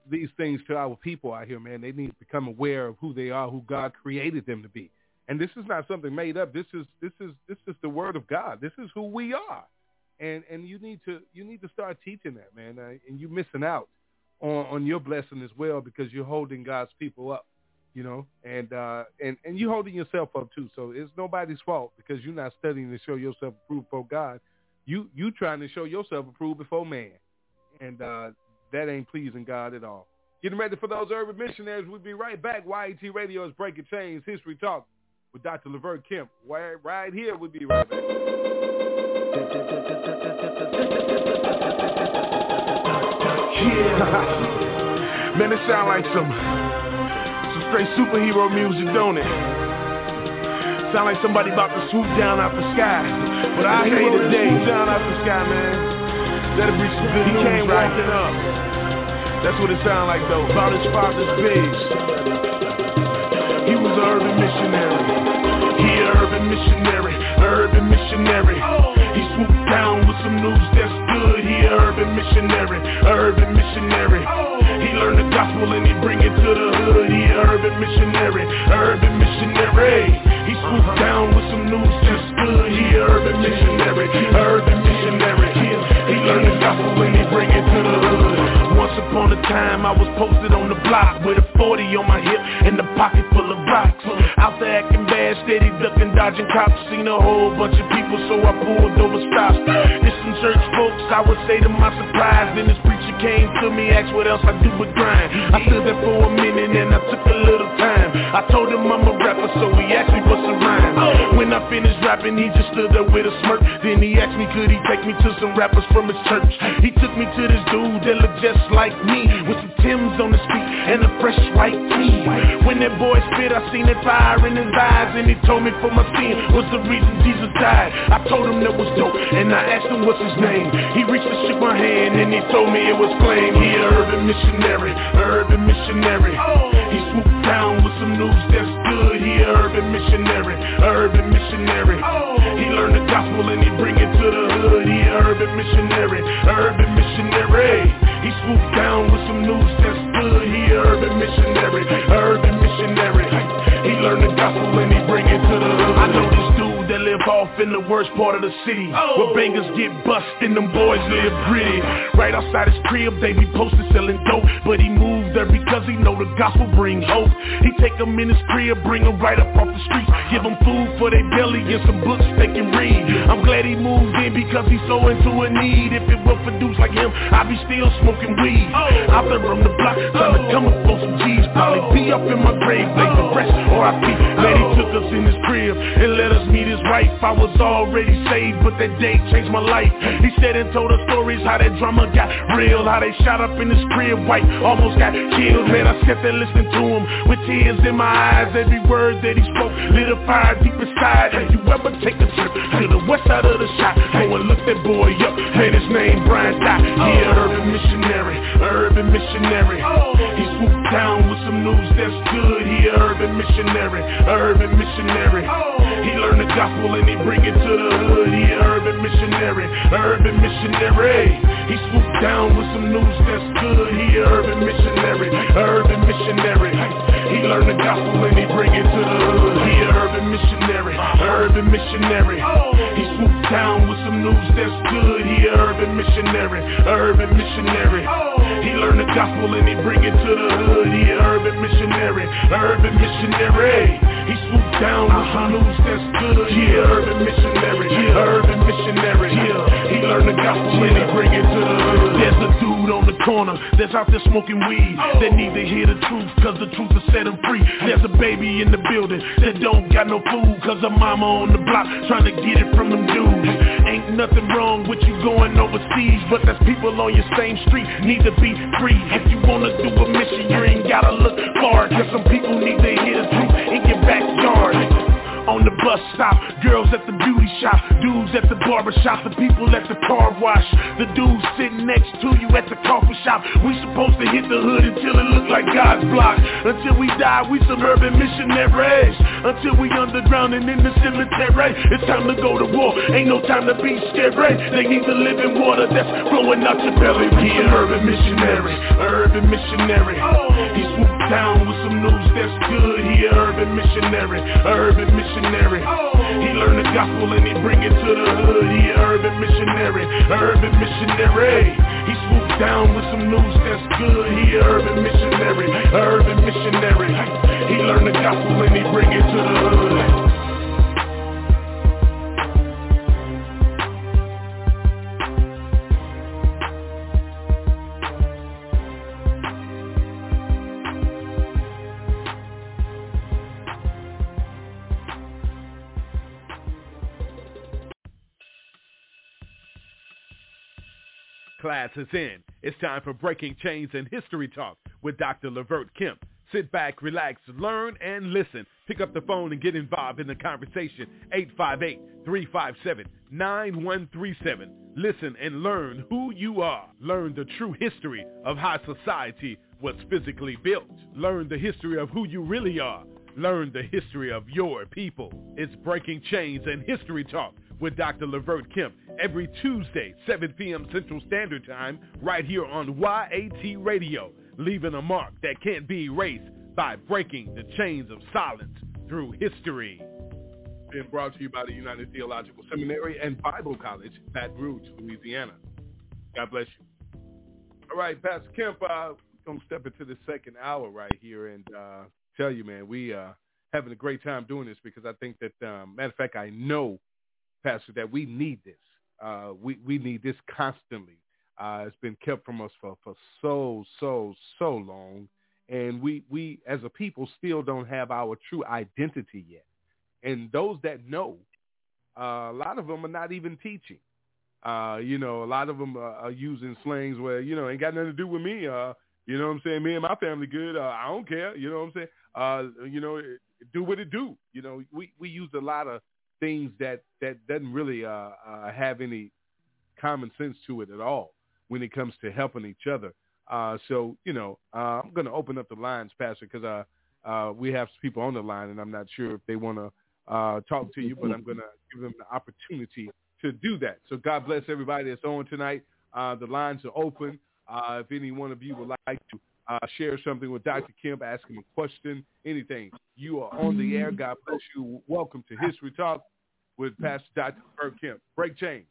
these things to our people out here, man. They need to become aware of who they are, who God created them to be. And this is not something made up. This is this is this is the word of God. This is who we are. And and you need to you need to start teaching that, man. Uh, and you're missing out on, on your blessing as well because you're holding God's people up, you know, and uh, and and you holding yourself up too. So it's nobody's fault because you're not studying to show yourself approved before God. You you trying to show yourself approved before man, and uh, that ain't pleasing God at all. Getting ready for those urban missionaries. We'll be right back. YAT Radio is Breaking Chains History Talk with Dr. Levert Kemp. Right, right here. We'll be right back. Yeah. Man, it sound like some straight superhero music, don't it? Sound like somebody about to swoop down out the sky. But I hate today, down out the sky, man. That'll be some good he news, came right? walking up. That's what it sound like though. About his father's pigs. He was an urban missionary. He an urban missionary, urban missionary. He swooped down with some news that's good. He a urban missionary, urban missionary. He learned the gospel and he bring it to the hood. He an urban missionary, urban missionary. He swooped down with some news that's good. He an urban missionary, urban missionary. He learned the gospel and he bring it to the hood. Upon a time I was posted on the block with a 40 on my hip and a pocket full of rocks. Out there acting bad, steady ducking, dodging cops. Seen a whole bunch of people, so I pulled over stops. It's some church folks, I would say to my surprise. Then this preacher came to me, asked what else I do but grind. I stood there for a minute and I took a little time. I told him I'm a rapper, so he asked me what's a rhyme. When I finished rapping, he just stood there with a smirk. Then he asked me could he take me to some rappers from his church. He took me to this dude that looked just like me, with some Timbs on his feet and a fresh white tee. When that boy spit, I seen that fire in his eyes, and he told me for my sin was the reason Jesus died. I told him that was dope, and I asked him what's his name. He reached and shook my hand, and he told me it was Flame. He a urban missionary, a urban missionary. He swooped down with some news that's good. He a urban missionary, urban missionary. He learned the gospel and he bring it to the hood. He a urban missionary, urban missionary. He swooped down with some news that's good. He a urban missionary, urban missionary. He learned the gospel and he bring it to the hood. I know this dude live off in the worst part of the city. Oh. Where bangers get bust and them boys live gritty. Right outside his crib, they be posted selling dope. But he moved there because he know the gospel bring hope. He take them in his crib, bring them right up off the streets. Give them food for their belly and some books they can read. I'm glad he moved in because he's so into a need. If it were for dudes like him, I'd be still smoking weed. Out there on the block, trying to oh. come up on some G's. Probably oh. be up in my grave, like the rest, or I be Man, he took us in his crib and let us meet his wife. I was already saved, but that day changed my life. He said and told us stories how that drama got real How they shot up in his crib, white almost got killed Man, I sat there listening to him with tears in my eyes. Every word that he spoke lit a fire deep inside. Have you ever take a trip to the west side of the shot? Go and look that boy up, man, his name Brian He an urban missionary, urban missionary. He swooped down with some news that's good He a urban missionary, a urban missionary He learned the gospel and he bring it to the hood. He an urban missionary, a urban missionary. He swooped down with some news that's good. He a urban missionary, a urban missionary. He learned the gospel and he bring it to the hood. He an urban missionary, urban missionary. He swooped down with some news that's good. He an urban missionary, urban missionary. He learned the gospel and he bring it to the hood. He an urban missionary, urban missionary. He swooped down with some news that's good. Yeah, urban missionary, urban missionary. Yeah, he learned the gospel and bring it to the hood. There's a dude on the corner that's out there smoking weed that need to hear the truth cause the truth will set free. There's a baby in the building that don't got no food cause her mama on the block trying to get it from them dudes. Ain't nothing wrong with you going overseas, but there's people on your same street need to be free. If you wanna do a mission, you ain't gotta look far cause some people need to hear the truth in your backyard on the bus stop, girls at the beauty shop, dudes at the barber shop, the people at the car wash, the dudes sitting next to you at the coffee shop. We supposed to hit the hood until it look like God's block. Until we die, we suburban missionaries. Until we underground and in the cemetery. It's time to go to war. Ain't no time to be scary. They need to live in water that's flowing out your belly. He an urban missionary, urban missionary. Down with some news that's good. He an urban missionary, urban missionary. He learned the gospel and he bring it to the hood. He an urban missionary, urban missionary. He swooped down with some news that's good. He an urban missionary, urban missionary. He learned the gospel and he bring it to the hood. Class is in. It's time for Breaking Chains and History Talk with Dr. Levert Kemp. Sit back, relax, learn, and listen. Pick up the phone and get involved in the conversation. 858-357-9137. Listen and learn who you are. Learn the true history of how society was physically built. Learn the history of who you really are. Learn the history of your people. It's Breaking Chains and History Talk with Dr. Levert Kemp every Tuesday, 7 p.m. Central Standard Time, right here on YAT Radio, leaving a mark that can't be erased by breaking the chains of silence through history. Being brought to you by the United Theological Seminary and Bible College, Baton Rouge, Louisiana. God bless you. All right, Pastor Kemp, uh, gonna step into the second hour right here and uh, tell you, man, we uh having a great time doing this because I think that, um, matter of fact, I know, Pastor, that we need this. Uh, we we need this constantly. Uh, it's been kept from us for, for so so so long, and we we as a people still don't have our true identity yet. And those that know, uh, a lot of them are not even teaching. Uh, you know, a lot of them are, are using slangs where you know ain't got nothing to do with me. Uh, you know what I'm saying? Me and my family good. Uh, I don't care. You know what I'm saying? Uh, you know, do what it do. You know, we we use a lot of things that that doesn't really uh, uh, have any common sense to it at all when it comes to helping each other. Uh, so you know, uh, I'm going to open up the lines, Pastor, because uh, uh, we have people on the line, and I'm not sure if they want to uh, talk to you, but I'm going to give them the opportunity to do that. So God bless everybody that's on tonight. Uh, the lines are open. Uh, if any one of you would like to uh, share something with Dr. Kemp, ask him a question, anything, you are on the air. God bless you. Welcome to History Talk with Pastor Dr. Levert Kemp. Break chains.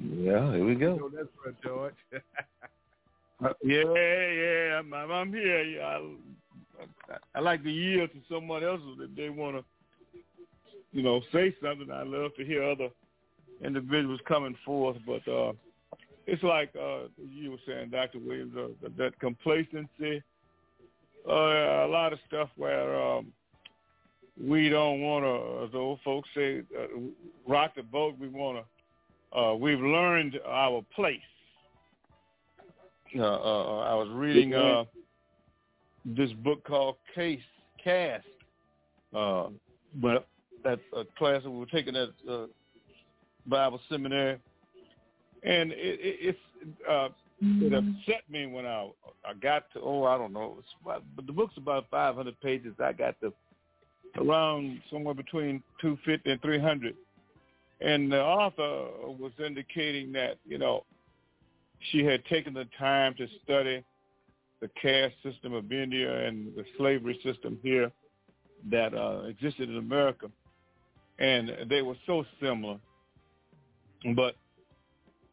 yeah, here we go. That's right, George. Uh, yeah, yeah, I'm, I'm here. Yeah, I, I like to yield to someone else if they want to, you know, say something. I love to hear other individuals coming forth, but uh, it's like uh, you were saying, Dr. Williams, uh, that complacency, uh, a lot of stuff where um, we don't want to, as the old folks say, uh, rock the boat. We want to. Uh, we've learned our place. Uh, uh, I was reading uh, this book called Case Caste, Uh, but that uh, class that we were taking at uh, Bible seminary, and it, it, it's uh, it upset me when I I got to oh I don't know, about, but the book's about 500 pages. I got to around somewhere between 250 and 300, and the author was indicating that you know she had taken the time to study the caste system of India and the slavery system here that uh, existed in America, and they were so similar. But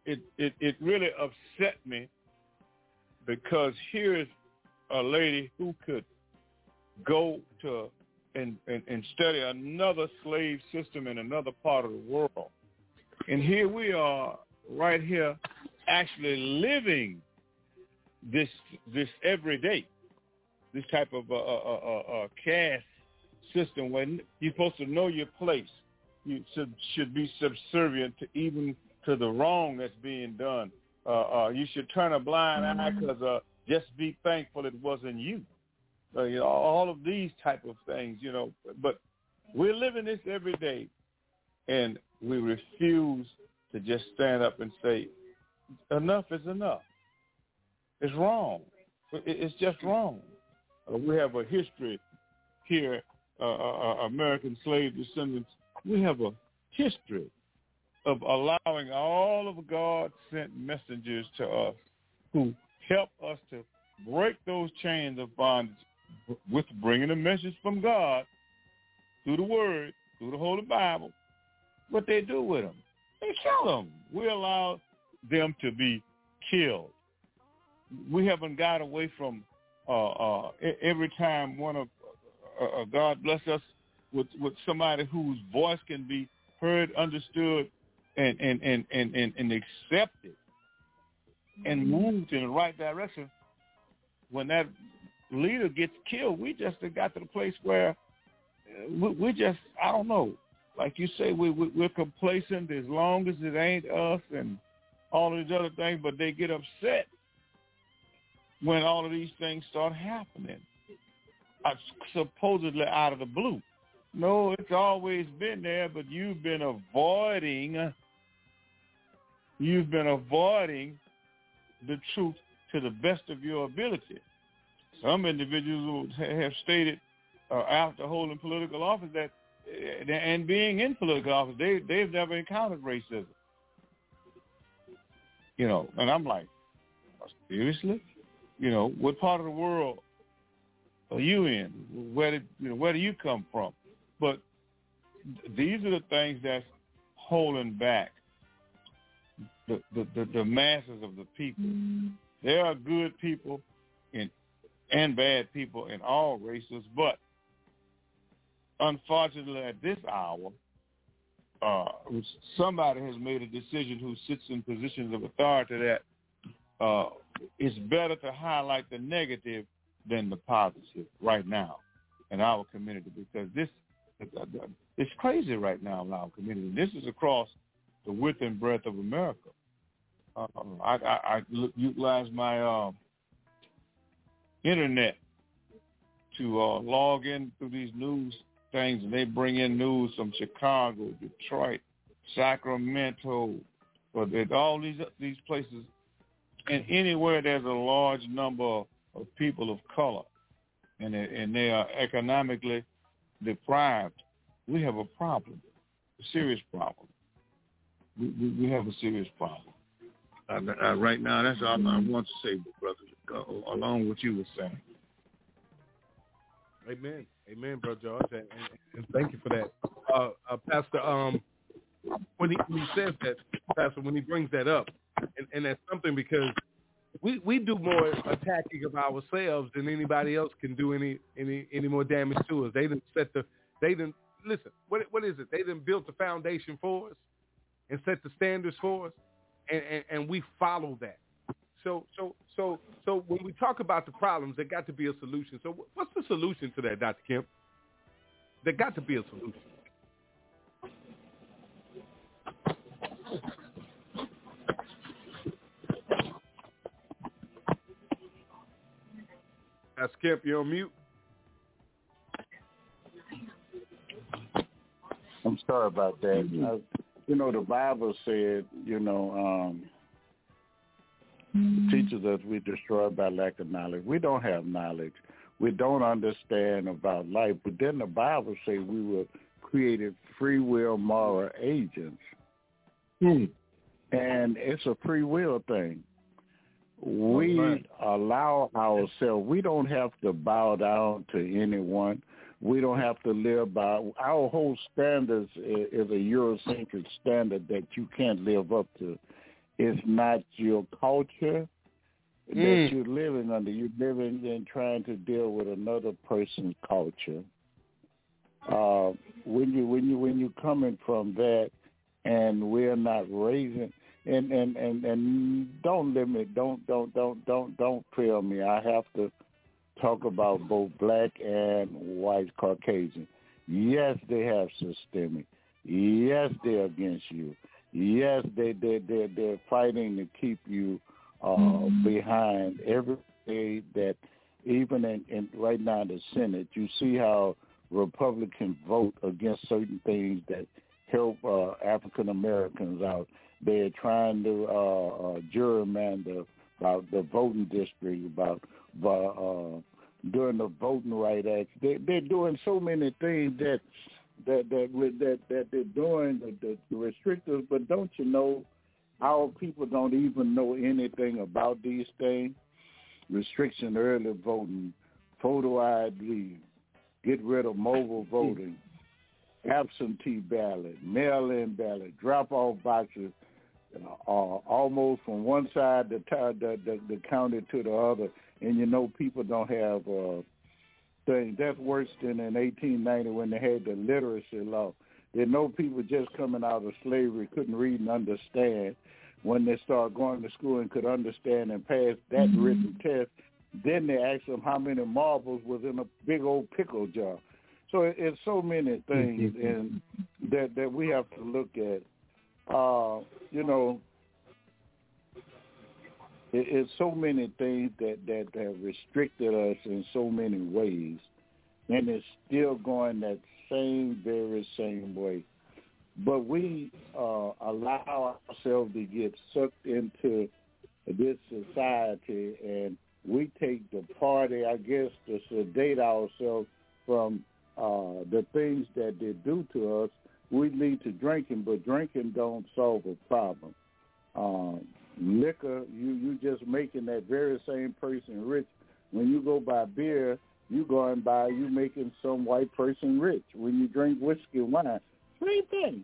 it, it, it really upset me because here is a lady who could go to and, and, and study another slave system in another part of the world. And here we are right here actually living this this every day, this type of uh, uh, uh, uh, caste system when you're supposed to know your place. You should, should be subservient to even to the wrong that's being done. Uh, uh, you should turn a blind eye because uh, just be thankful it wasn't you. Uh, you know, all of these type of things, you know. But we're living this every day, and we refuse to just stand up and say, enough is enough. It's wrong. It's just wrong. Uh, we have a history here, uh, uh, uh, American slave descendants. We have a history of allowing all of God sent messengers to us who help us to break those chains of bondage with bringing a message from God through the Word, through the Holy Bible. What they do with them? They kill them. We allow them to be killed. We haven't got away from uh, uh, every time one of uh, uh, God bless us with with somebody whose voice can be heard, understood, and and and and and, and accepted, and mm-hmm. moved in the right direction. When that leader gets killed, we just got to the place where uh, we, we just I don't know, like you say, we, we we're complacent as long as it ain't us and all of these other things, but they get upset when all of these things start happening, uh, supposedly out of the blue. No, it's always been there, but you've been avoiding, you've been avoiding the truth to the best of your ability. Some individuals have stated uh, after holding political office that, uh, and being in political office, they, they've never encountered racism. You know, and I'm like, seriously? You know, what part of the world are you in? Where did you know, where do you come from? But these are the things that's holding back the, the, the, the masses of the people. There are good people in, and bad people in all races, but unfortunately at this hour, uh, somebody has made a decision who sits in positions of authority that uh, it's better to highlight the negative than the positive right now in our community because this it's crazy right now in our community. This is across the width and breadth of America. Uh, I, I, I utilize my uh, internet to uh, log in through these news things, and they bring in news from Chicago, Detroit, Sacramento, but all these these places, and anywhere there's a large number of people of color, and and they are economically deprived, we have a problem, a serious problem. We, we, we have a serious problem. Uh, uh, right now, that's all I want to say, brother, along with what you were saying. Amen. Amen, brother George, and, and, and thank you for that, uh, uh, Pastor. Um, when he when he says that, Pastor, when he brings that up, and, and that's something because we we do more attacking of ourselves than anybody else can do any any any more damage to us. They didn't set the they didn't listen. What what is it? They didn't build the foundation for us and set the standards for us, and, and, and we follow that. So so so so when we talk about the problems, there got to be a solution. So what's the solution to that, Dr. Kemp? There got to be a solution. Pastor Kemp, you're on mute. I'm sorry about that. Uh, you know, the Bible said, you know, um, mm-hmm. teaches us we destroyed by lack of knowledge. We don't have knowledge. We don't understand about life. But then the Bible says we were created free will moral agents. Mm. And it's a free will thing. We right. allow ourselves, we don't have to bow down to anyone. We don't have to live by our whole standards is a Eurocentric standard that you can't live up to. It's not your culture mm. that you're living under. You're living and trying to deal with another person's culture. Uh, when you when you when you're coming from that, and we're not raising and and and and don't limit don't don't don't don't don't fail me. I have to talk about both black and white Caucasian. Yes, they have systemic. Yes, they're against you. Yes, they they they they're fighting to keep you uh, mm-hmm. behind every day that even in, in right now in the Senate, you see how Republicans vote against certain things that help uh, African Americans out. They're trying to uh, uh, gerrymander about the voting district, about uh, during the Voting Right Act. They, they're doing so many things that that that that that they're doing the, the, restrictors. But don't you know, our people don't even know anything about these things. Restriction early voting, photo ID, get rid of mobile voting, absentee ballot, mail-in ballot, drop-off boxes, uh, almost from one side the, the the the county to the other and you know people don't have uh things. That's worse than in 1890 when they had the literacy law. They know people just coming out of slavery couldn't read and understand. When they start going to school and could understand and pass that mm-hmm. written test, then they ask them how many marbles was in a big old pickle jar. So it's so many things and that that we have to look at. Uh, you know, it's so many things that that have restricted us in so many ways, and it's still going that same very same way. But we uh, allow ourselves to get sucked into this society, and we take the party, I guess, to sedate ourselves from uh, the things that they do to us. We lead to drinking, but drinking don't solve a problem. Um, liquor, you you just making that very same person rich. When you go buy beer, you going by you making some white person rich. When you drink whiskey wine, Same thing.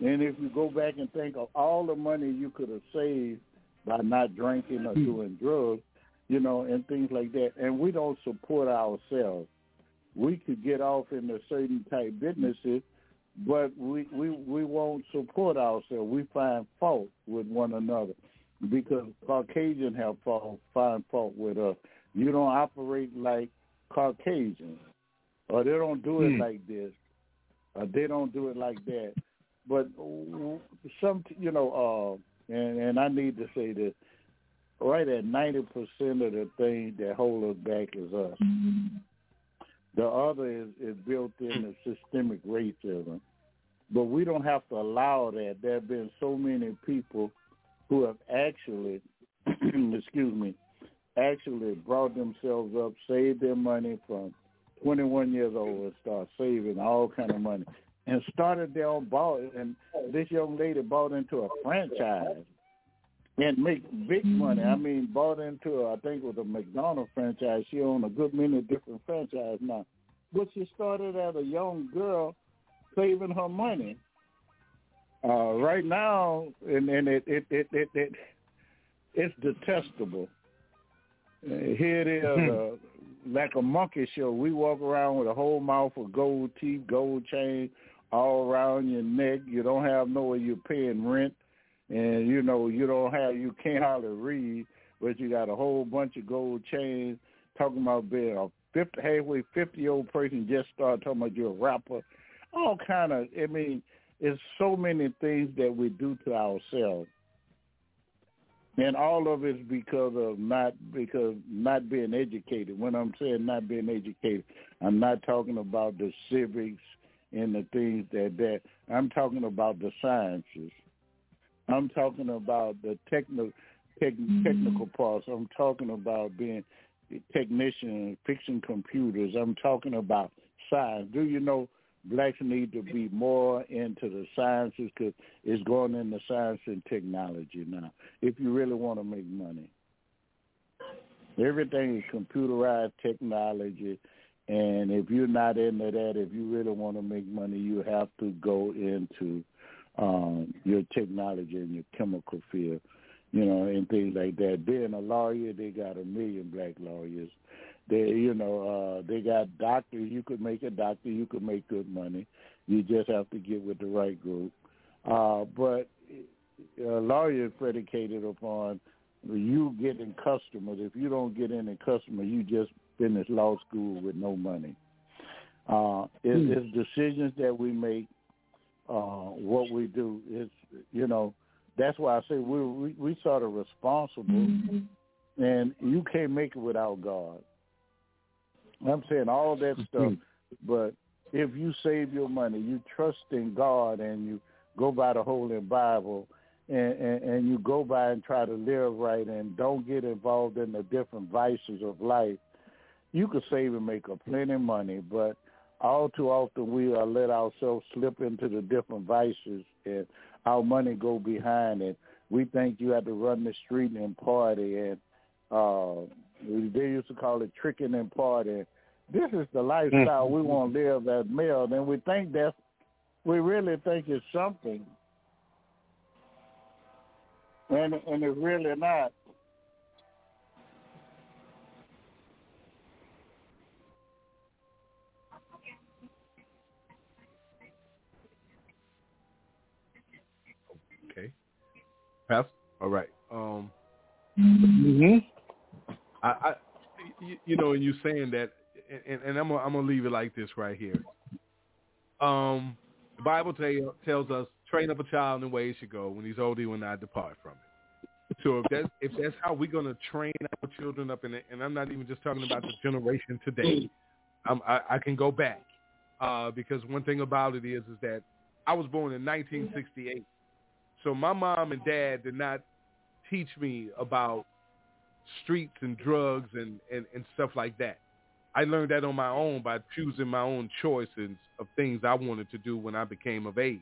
And if you go back and think of all the money you could have saved by not drinking or doing drugs, you know, and things like that, and we don't support ourselves. We could get off into certain type businesses, but we we we won't support ourselves. We find fault with one another because Caucasian have fault, find fault with us. You don't operate like Caucasians, or they don't do it Hmm. like this, or they don't do it like that. But some, you know, uh, and and I need to say this, right at ninety percent of the thing that hold us back is us. The other is, is built in hmm. the systemic racism. But we don't have to allow that. There have been so many people who have actually, excuse me, actually brought themselves up, saved their money from 21 years old and start saving all kind of money and started their own bought and this young lady bought into a franchise and make big money. I mean, bought into I think was a McDonald's franchise. She owned a good many different franchises now. But she started as a young girl saving her money. Uh, right now, and, and it, it, it, it, it, it's detestable. Uh, here it is, uh, like a monkey show. We walk around with a whole mouth of gold teeth, gold chain all around your neck. You don't have nowhere you're paying rent, and you know you don't have you can't hardly read, but you got a whole bunch of gold chains. Talking about being a fifty halfway fifty old person just started talking about you're a rapper. All kind of. I mean, it's so many things that we do to ourselves. And all of it's because of not because not being educated. When I'm saying not being educated, I'm not talking about the civics and the things that that I'm talking about the sciences. I'm talking about the technical tech, mm-hmm. technical parts. I'm talking about being a technician, fixing computers. I'm talking about science. Do you know blacks need to be more into the sciences because it's going into science and technology now. If you really want to make money, everything is computerized technology. And if you're not into that, if you really want to make money, you have to go into um, your technology and your chemical field, you know, and things like that. Being a lawyer, they got a million black lawyers. They, you know, uh, they got doctors. You could make a doctor. You could make good money. You just have to get with the right group. Uh, but a lawyer is predicated upon you getting customers. If you don't get any customers, you just finish law school with no money. Uh, it, Hmm. It's decisions that we make, uh, what we do. It's you know, that's why I say we we we sort of responsible, and you can't make it without God. I'm saying all that stuff, but if you save your money, you trust in God, and you go by the Holy Bible, and, and, and you go by and try to live right, and don't get involved in the different vices of life, you could save and make a plenty of money. But all too often we uh, let ourselves slip into the different vices, and our money go behind it. We think you have to run the street and party, and uh, they used to call it tricking and partying. This is the lifestyle we want to live as male, and we think that we really think it's something, and and it's really not. Pass. All right. Um, Mm-hmm. I, I you, you know, and you're saying that, and, and I'm gonna, I'm gonna leave it like this right here. Um, the Bible tell, tells us, train up a child in the way he should go. When he's old, he will not depart from it. So if that's if that's how we're gonna train our children up, in it, and I'm not even just talking about the generation today. I'm, I, I can go back uh, because one thing about it is is that I was born in 1968, so my mom and dad did not teach me about streets and drugs and, and, and stuff like that. I learned that on my own by choosing my own choices of things I wanted to do when I became of age.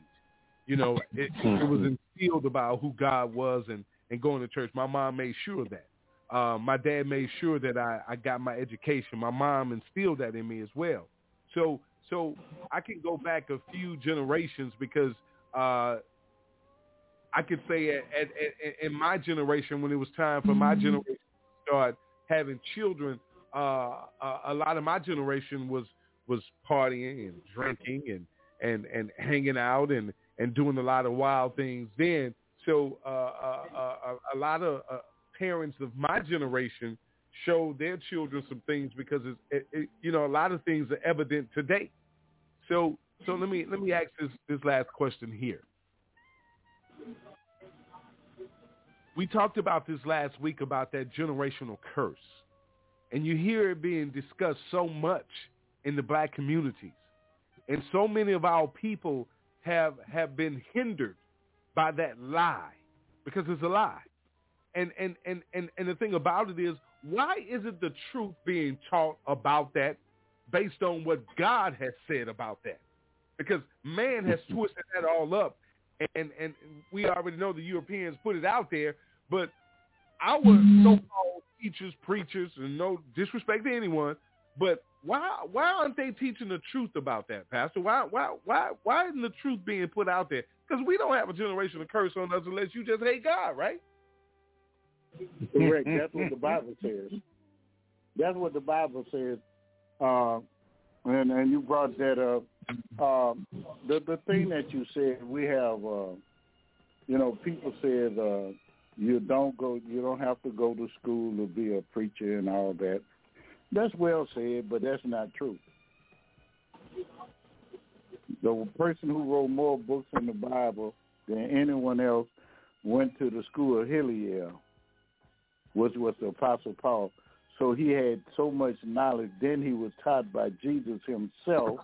You know, it, it was instilled about who God was and, and going to church. My mom made sure of that. Uh, my dad made sure that I, I got my education. My mom instilled that in me as well. So So I can go back a few generations because uh, I could say at, at, at, in my generation, when it was time for my generation to start having children, uh, a lot of my generation was was partying and drinking and and and hanging out and and doing a lot of wild things then. So uh, uh, uh, a lot of uh, parents of my generation show their children some things because it's, it, it, you know a lot of things are evident today. So so let me let me ask this this last question here. We talked about this last week about that generational curse. And you hear it being discussed so much in the black communities. And so many of our people have have been hindered by that lie because it's a lie. And and and and, and the thing about it is why isn't the truth being taught about that based on what God has said about that? Because man has twisted that all up and and we already know the Europeans put it out there, but our so-called teachers, preachers, and no disrespect to anyone, but why why aren't they teaching the truth about that, Pastor? Why why why why isn't the truth being put out there? Because we don't have a generational curse on us unless you just hate God, right? Correct. That's what the Bible says. That's what the Bible says. Uh, and and you brought that up. Uh, the the thing that you said, we have, uh, you know, people said uh, you don't go, you don't have to go to school to be a preacher and all that. That's well said, but that's not true. The person who wrote more books in the Bible than anyone else went to the school of Hillel, which was the Apostle Paul. So he had so much knowledge. Then he was taught by Jesus himself,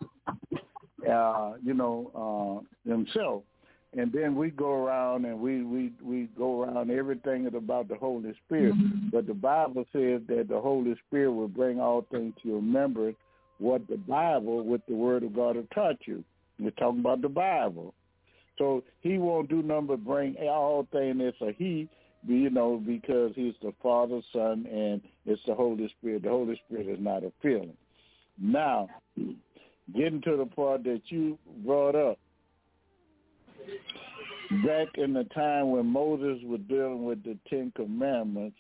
uh, you know, uh, himself and then we go around and we we we go around everything is about the Holy Spirit. Mm-hmm. But the Bible says that the Holy Spirit will bring all things to your remembrance what the Bible with the Word of God have taught you. We're talking about the Bible. So he won't do nothing but bring all things that's a he, you know, because he's the Father, Son, and it's the Holy Spirit. The Holy Spirit is not a feeling. Now, getting to the part that you brought up, back in the time when Moses was dealing with the Ten Commandments,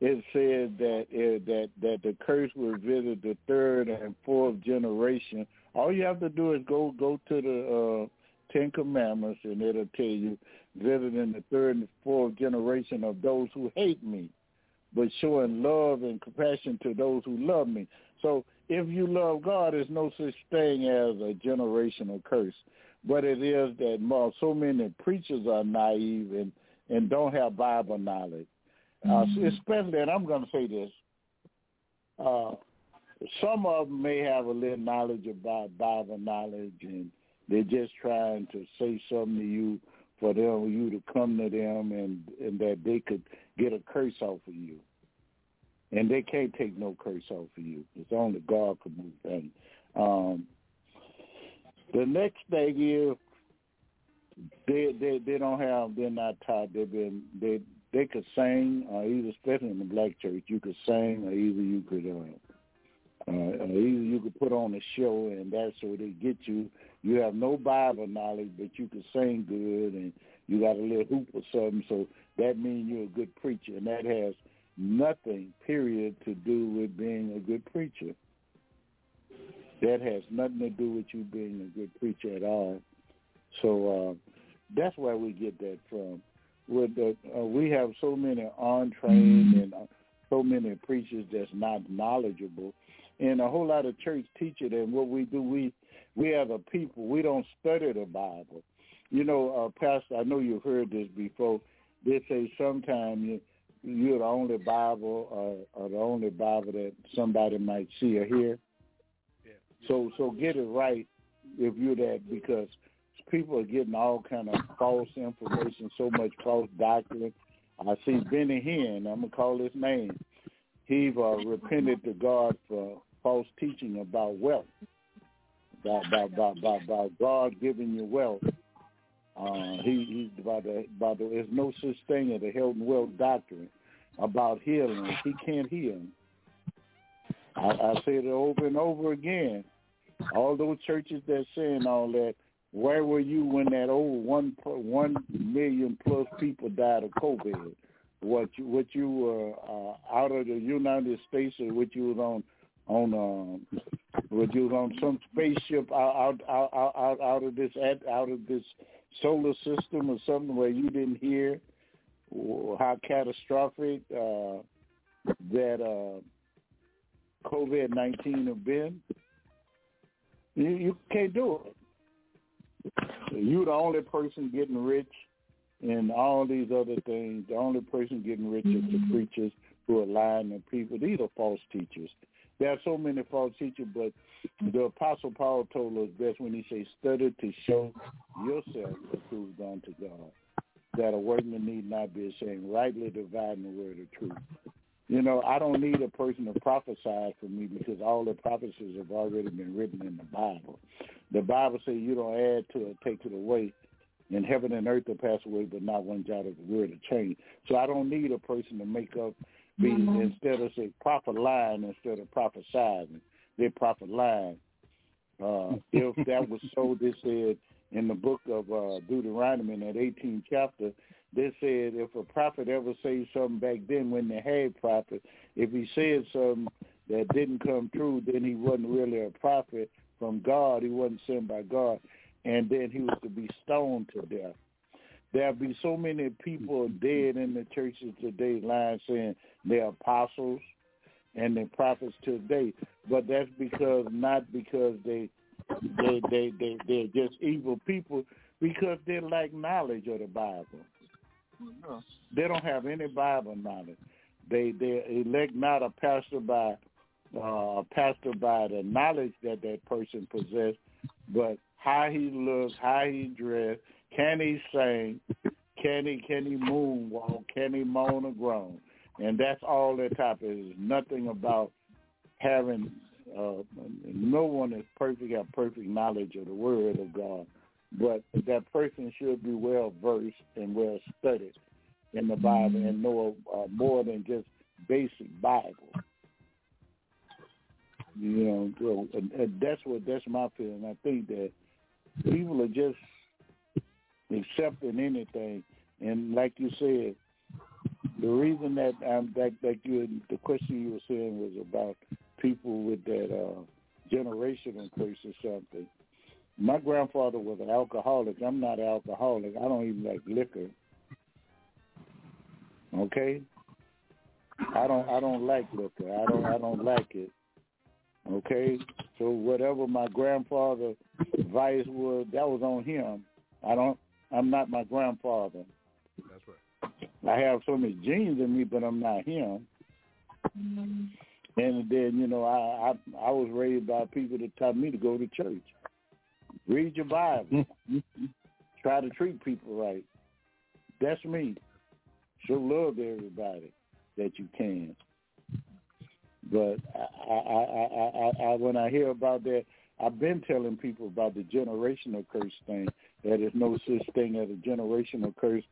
it said that it, that that the curse would visit the third and fourth generation. All you have to do is go go to the uh, Ten Commandments, and it'll tell you visiting the third and fourth generation of those who hate me, but showing love and compassion to those who love me. So if you love God, there's no such thing as a generational curse but it is that more, so many preachers are naive and, and don't have Bible knowledge. Uh, mm-hmm. especially, and I'm going to say this, uh, some of them may have a little knowledge about Bible knowledge and they're just trying to say something to you for them, you to come to them and, and that they could get a curse off of you. And they can't take no curse off of you. It's only God can move things. Um, the next thing is they they they don't have they're not taught they've been they they could sing uh, either especially in the black church you could sing or either you could uh, uh, either you could put on a show and that's where they get you. You have no Bible knowledge, but you can sing good and you got a little hoop or something. So that means you're a good preacher, and that has nothing, period, to do with being a good preacher. That has nothing to do with you being a good preacher at all. So uh, that's where we get that from. With the, uh, we have so many untrained and uh, so many preachers that's not knowledgeable, and a whole lot of church teach it. And what we do, we we as a people, we don't study the Bible. You know, uh, Pastor, I know you've heard this before. They say sometimes you, you're the only Bible uh, or the only Bible that somebody might see or hear. So so get it right if you're that because people are getting all kind of false information, so much false doctrine. I see Benny Hinn, I'm gonna call his name. He uh, repented to God for false teaching about wealth, about about, about, about God giving you wealth. Uh, he about the about the, there's no such thing as a health and wealth doctrine about healing. He can't heal. I, I said it over and over again. All those churches that saying all that, where were you when that old one one million plus people died of COVID? What you what you were uh, out of the United States or what you was on on um what you was on some spaceship out out out out, out of this out of this solar system or something where you didn't hear how catastrophic uh, that uh, COVID nineteen have been. You you can't do it. You're the only person getting rich and all these other things. The only person getting rich is the mm-hmm. preachers who are lying to people. These are false teachers. There are so many false teachers, but the Apostle Paul told us best when he says, study to show yourself approved unto God, that a workman need not be ashamed, rightly dividing the word of truth. You know, I don't need a person to prophesy for me because all the prophecies have already been written in the Bible. The Bible says you don't add to it, take it away. And heaven and earth will pass away, but not one jot of the word will change. So I don't need a person to make up, be mm-hmm. instead of say prophet lying instead of prophesizing. They prophet lying. Uh, if that was so, they said in the book of uh, Deuteronomy in that 18th chapter, they said if a prophet ever says something back then when they had prophets, if he said something that didn't come true, then he wasn't really a prophet from God. He wasn't sent by God. And then he was to be stoned to death. There'll be so many people dead in the churches today lying saying they're apostles and they're prophets today. But that's because not because they they they they they're just evil people because they lack knowledge of the Bible. They don't have any Bible knowledge. They they elect not a pastor by uh, a pastor by the knowledge that that person possesses, but how he looks, how he dressed, can he sing, can he can he moonwalk, can he moan or groan, and that's all that topic is. Nothing about having. Uh, no one is perfect, have perfect knowledge of the Word of God but that person should be well versed and well studied in the Bible and know uh, more than just basic Bible. You know, so, and, and that's what that's my feeling. I think that people are just accepting anything, and like you said, the reason that um, that that you the question you were saying was about people with that uh, generational curse or something my grandfather was an alcoholic. I'm not an alcoholic. I don't even like liquor. Okay? I don't I don't like liquor. I don't I don't like it. Okay? So whatever my grandfather vice was, that was on him. I don't I'm not my grandfather. That's right. I have so many genes in me, but I'm not him. Mm-hmm. And then, you know, I, I I was raised by people that taught me to go to church. Read your Bible. Try to treat people right. That's me. Show love to everybody that you can. But I, I, I, I, I, when I hear about that, I've been telling people about the generational curse thing. That there's no such thing as a generational curse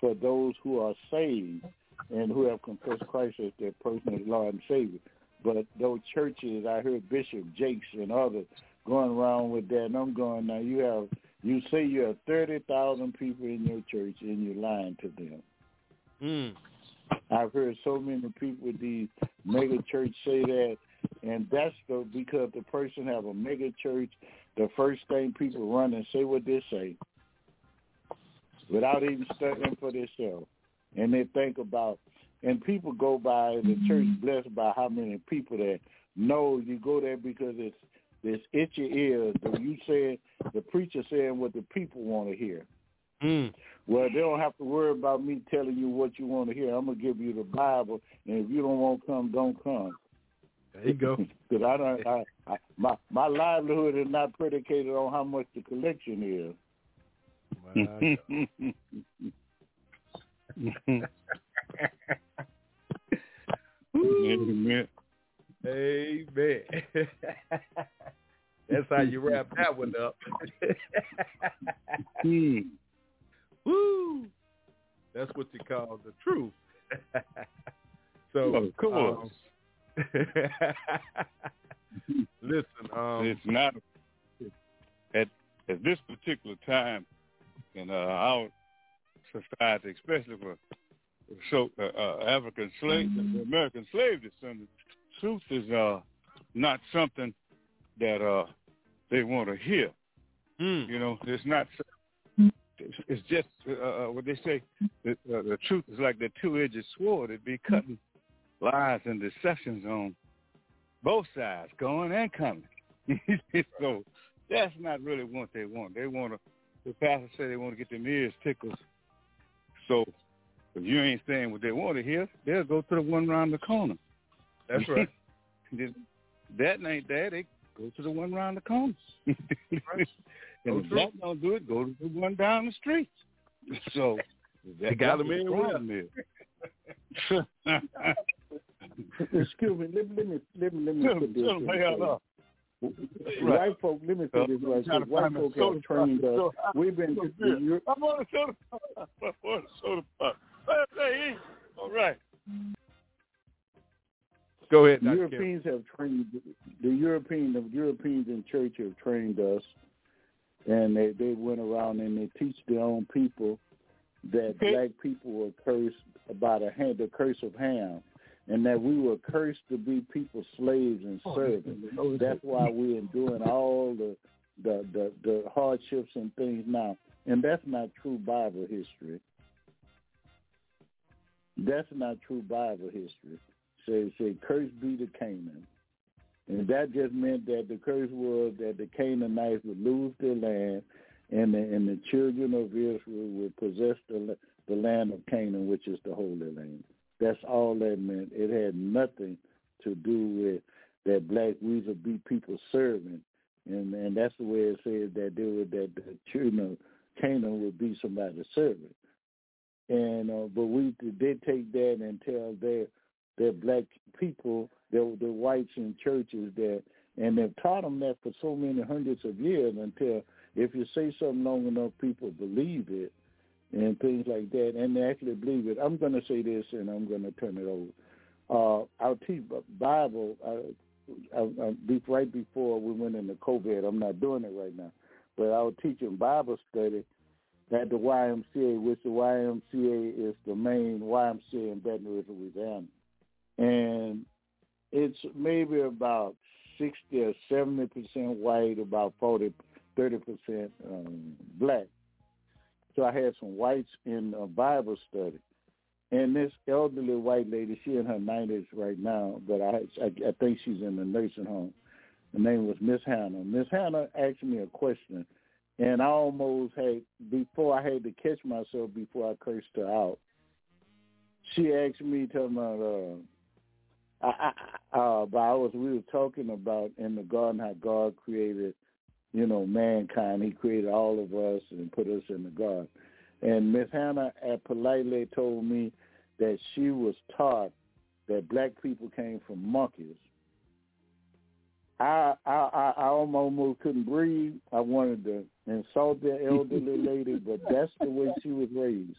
for those who are saved and who have confessed Christ as their personal Lord and Savior. But those churches, I heard Bishop Jakes and others going around with that. And I'm going now. You have you say you have thirty thousand people in your church, and you're lying to them. Mm. I've heard so many people with these mega church say that, and that's the because the person have a mega church. The first thing people run and say what they say, without even studying for themselves, and they think about. And people go by the church blessed by how many people that know you go there because it's this itchy ears. You said the preacher saying what the people want to hear. Mm. Well, they don't have to worry about me telling you what you want to hear. I'm gonna give you the Bible, and if you don't want to come, don't come. There you go. Because I don't. I, I, my my livelihood is not predicated on how much the collection is. Amen. Amen. That's how you wrap that one up. hmm. Woo! That's what you call the truth. so, of course. Um, Listen, um, it's not at at this particular time in uh, our society, especially for so uh, uh, African slave, the American slave descendants. Truth is uh, not something that uh, they want to hear. mm, You know, it's not. It's, just uh, uh, what they say. The, uh, the truth is like the two-edged sword. It be cutting lies and deceptions on both sides, going and coming. so that's not really what they want. They want to. The pastor say they want to get their ears tickled. So if you ain't saying what they want to hear, they'll go to the one around the corner. That's right. that ain't that. They go to the one around the corner. Right. and So if that don't do it, go to the one down the street. So that, They got them the problem is. Excuse me. Let, me- let me let me let me put this. tell in lay the out place. up. White folk, let me say uh, this right White folk have trained us. We've been so the good. Eu- I'm on a soda pop. I'm on a soda pop. All right. Go ahead, Dr. Kim. Europeans have trained the European the Europeans in church have trained us, and they they went around and they teach their own people that Okay. black people were cursed by the hand the curse of Ham, and that we were cursed to be people slaves and oh, servants. That's why we're enduring all the the, the the hardships and things now, and that's not true Bible history. That's not true Bible history. Say say curse be to Canaan. And that just meant that the curse was that the Canaanites would lose their land and the, and the children of Israel would possess the, the land of Canaan, which is the Holy Land. That's all that meant. It had nothing to do with that black we would be people serving. And and that's the way it said that they were that the children of Canaan would be somebody's servant. And uh, but we did take that and tell their their black people, the the whites in churches that, and they've taught them that for so many hundreds of years until if you say something long enough, people believe it and things like that, and they actually believe it. I'm going to say this, and I'm going to turn it over. Uh, I'll teach Bible. Uh, I, I, right before we went into COVID, I'm not doing it right now, but I was teaching Bible study at the YMCA, which the YMCA is the main YMCA in Baton Rouge, Louisiana and it's maybe about sixty or seventy percent white, about 40, 30 percent um, black. So I had some whites in a Bible study, and this elderly white lady, she in her nineties right now, but I, I I think she's in the nursing home. Her name was Miss Hannah. Miss Hannah asked me a question, and I almost had before I had to catch myself before I cursed her out. She asked me, talking about. Uh, I, I, uh, but I was we were talking about in the garden how God created, you know, mankind. He created all of us and put us in the garden. And Miss Hannah uh, politely told me that she was taught that black people came from monkeys. I I I, I almost couldn't breathe. I wanted to insult the elderly lady, but that's the way she was raised.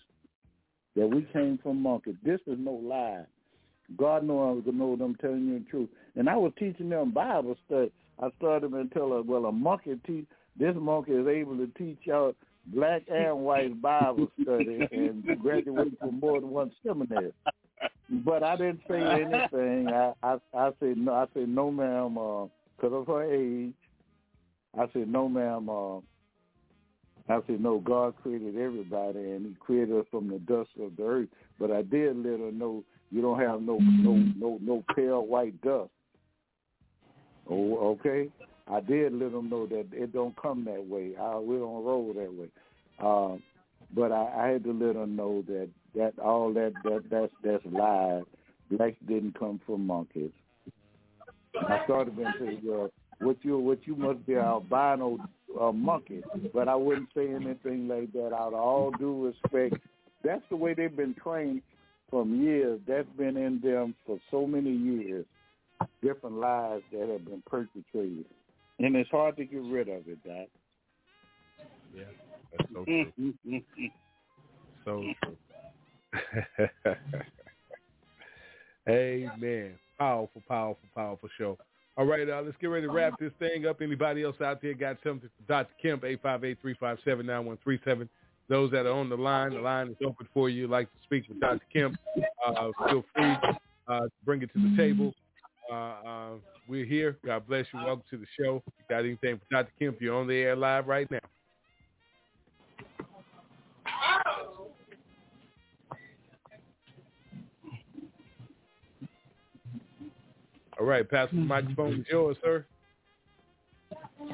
That we came from monkeys. This is no lie. God knows I was know what I'm telling you the truth. And I was teaching them Bible study. I started and tell her, well, a monkey teach this monkey is able to teach y'all black and white Bible study and graduate from more than one seminary. But I didn't say anything. I I, I said no. I said no, ma'am, because of her age. I said no, ma'am. Uh, I said no. God created everybody, and He created us from the dust of the earth. But I did let her know you don't have no no no no pale white dust. Oh, okay. I did let them know that it don't come that way. I, we don't roll that way. Um, but I, I had to let them know that that all that that that's that's lies. Blacks didn't come from monkeys. I started to say, well, what you what you must be albino uh, monkey, but I wouldn't say anything like that. Out of all due respect, that's the way they've been trained from years. That's been in them for so many years. Different lies that have been perpetrated, and it's hard to get rid of it. Doc. Yeah, that's so true. so true. Amen. Powerful, powerful, powerful show. All right, uh, let's get ready to wrap this thing up. Anybody else out there got something Dr. Kemp, 858-357-9137. Those that are on the line, the line is open for you. like to speak with Dr. Kemp, uh, feel free uh, to bring it to the table. Uh, uh, we're here. God bless you. Welcome to the show. Got anything for Dr. Kemp, you're on the air live right now. All right, Pastor, the microphone is yours, sir.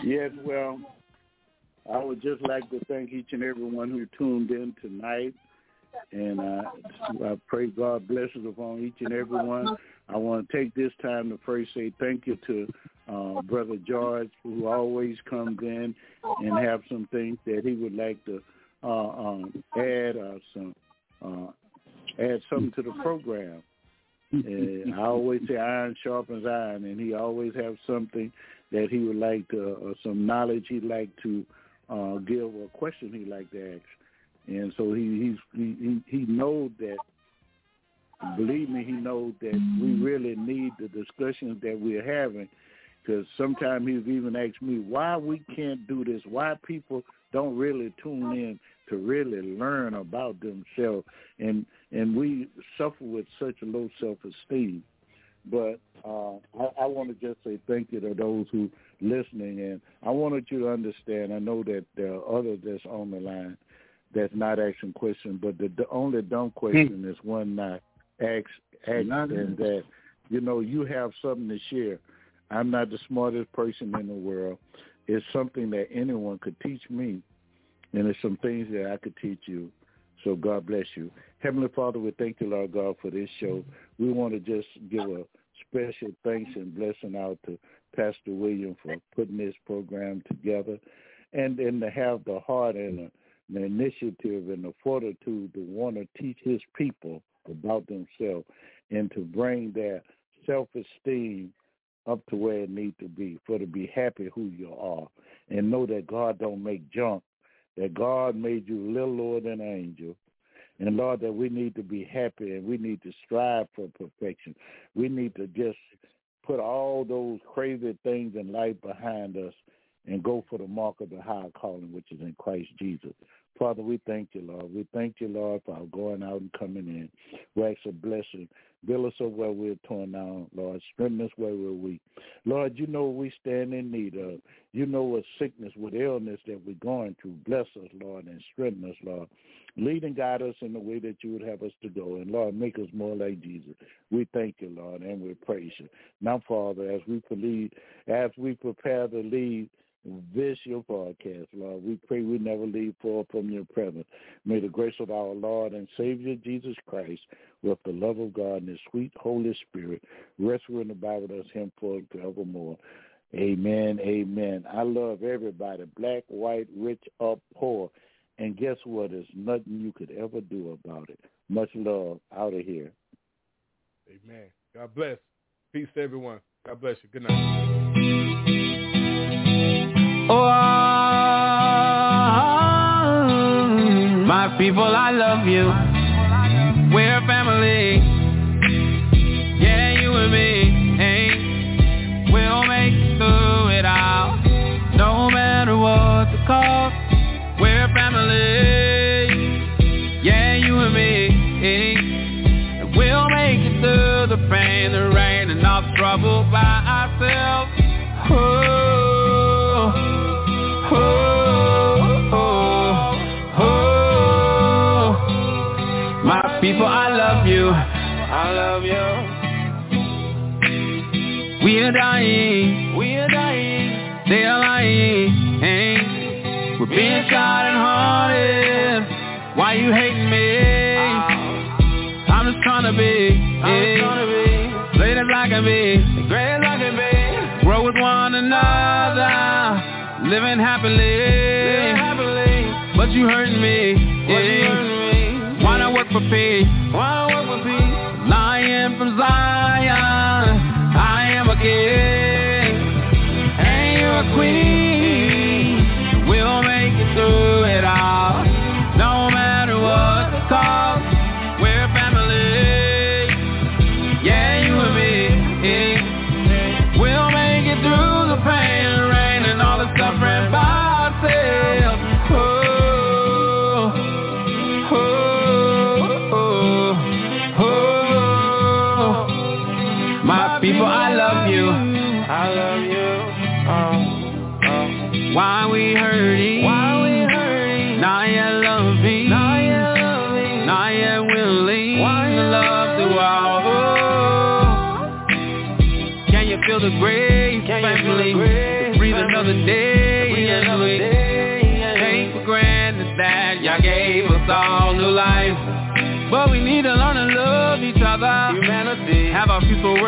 Yes, well, I would just like to thank each and every one who tuned in tonight. And uh, I pray God blesses upon each and every one. I want to take this time to first say thank you to uh, Brother George, who always comes in and have some things that he would like to uh, um, add uh, some uh, add something to the program. And I always say iron sharpens iron, and he always have something that he would like to, or some knowledge he'd like to uh, give, a question he'd like to ask. And so he he's, he he knows that. Believe me, he knows that we really need the discussions that we're having. Because sometimes he's even asked me why we can't do this, why people don't really tune in to really learn about themselves, and and we suffer with such a low self-esteem. But uh, I, I want to just say thank you to those who listening, and I wanted you to understand. I know that there are others that's on the line that's not asking questions, but the, the only dumb question is one not ask, ask and that you know you have something to share. I'm not the smartest person in the world. It's something that anyone could teach me, and it's some things that I could teach you. So God bless you. Heavenly Father, we thank you, Lord God, for this show. We want to just give a special thanks and blessing out to Pastor William for putting this program together and and to have the heart and the, the initiative and the fortitude to want to teach his people about themselves and to bring their self-esteem up to where it needs to be for to be happy who you are and know that God don't make junk, that God made you little lower than an angel. And Lord, that we need to be happy and we need to strive for perfection. We need to just put all those crazy things in life behind us and go for the mark of the high calling, which is in Christ Jesus. Father, we thank you, Lord. We thank you, Lord, for our going out and coming in. We ask a blessing. Build us up where we're torn down, Lord. Strengthen us where we're weak. Lord, you know we stand in need of. You know what sickness, what illness that we're going through. Bless us, Lord, and strengthen us, Lord. Lead and guide us in the way that you would have us to go. And Lord, make us more like Jesus. We thank you, Lord, and we praise you. Now, Father, as we lead, as we prepare to lead this your podcast, Lord. We pray we never leave far from your presence. May the grace of our Lord and Savior Jesus Christ, with the love of God and the sweet Holy Spirit, rest the Bible us him for forevermore. Amen. Amen. I love everybody, black, white, rich, or poor. And guess what? There's nothing you could ever do about it. Much love out of here. Amen. God bless. Peace to everyone. God bless you. Good night. Oh, my people, I love you. We're family. Are dying. We are dying. They are lying. Hey. We're being shot and haunted. Why you hating me? I'm just trying to be. I'm trying to be. Late as I can be. Great as I can be. Grow with one another. Living happily. Living happily. But you hurting me. Yeah. you hurting me peace. Wanna work for peace.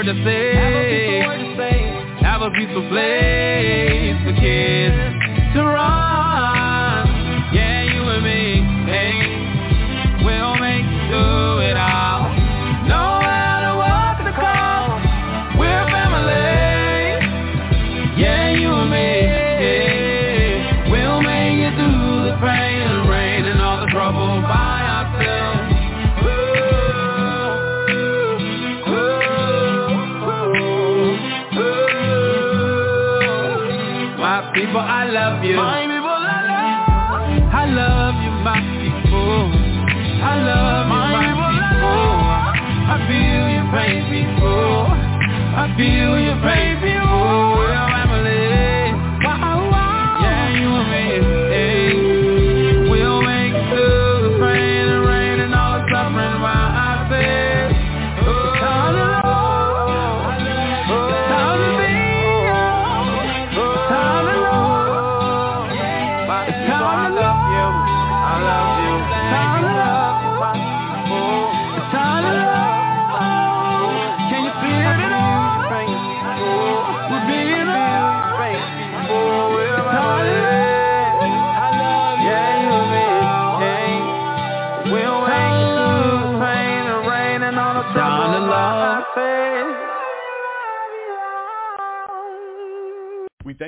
Word to say. Have a peaceful place for kids to run. Feel your pain,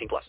18 plus.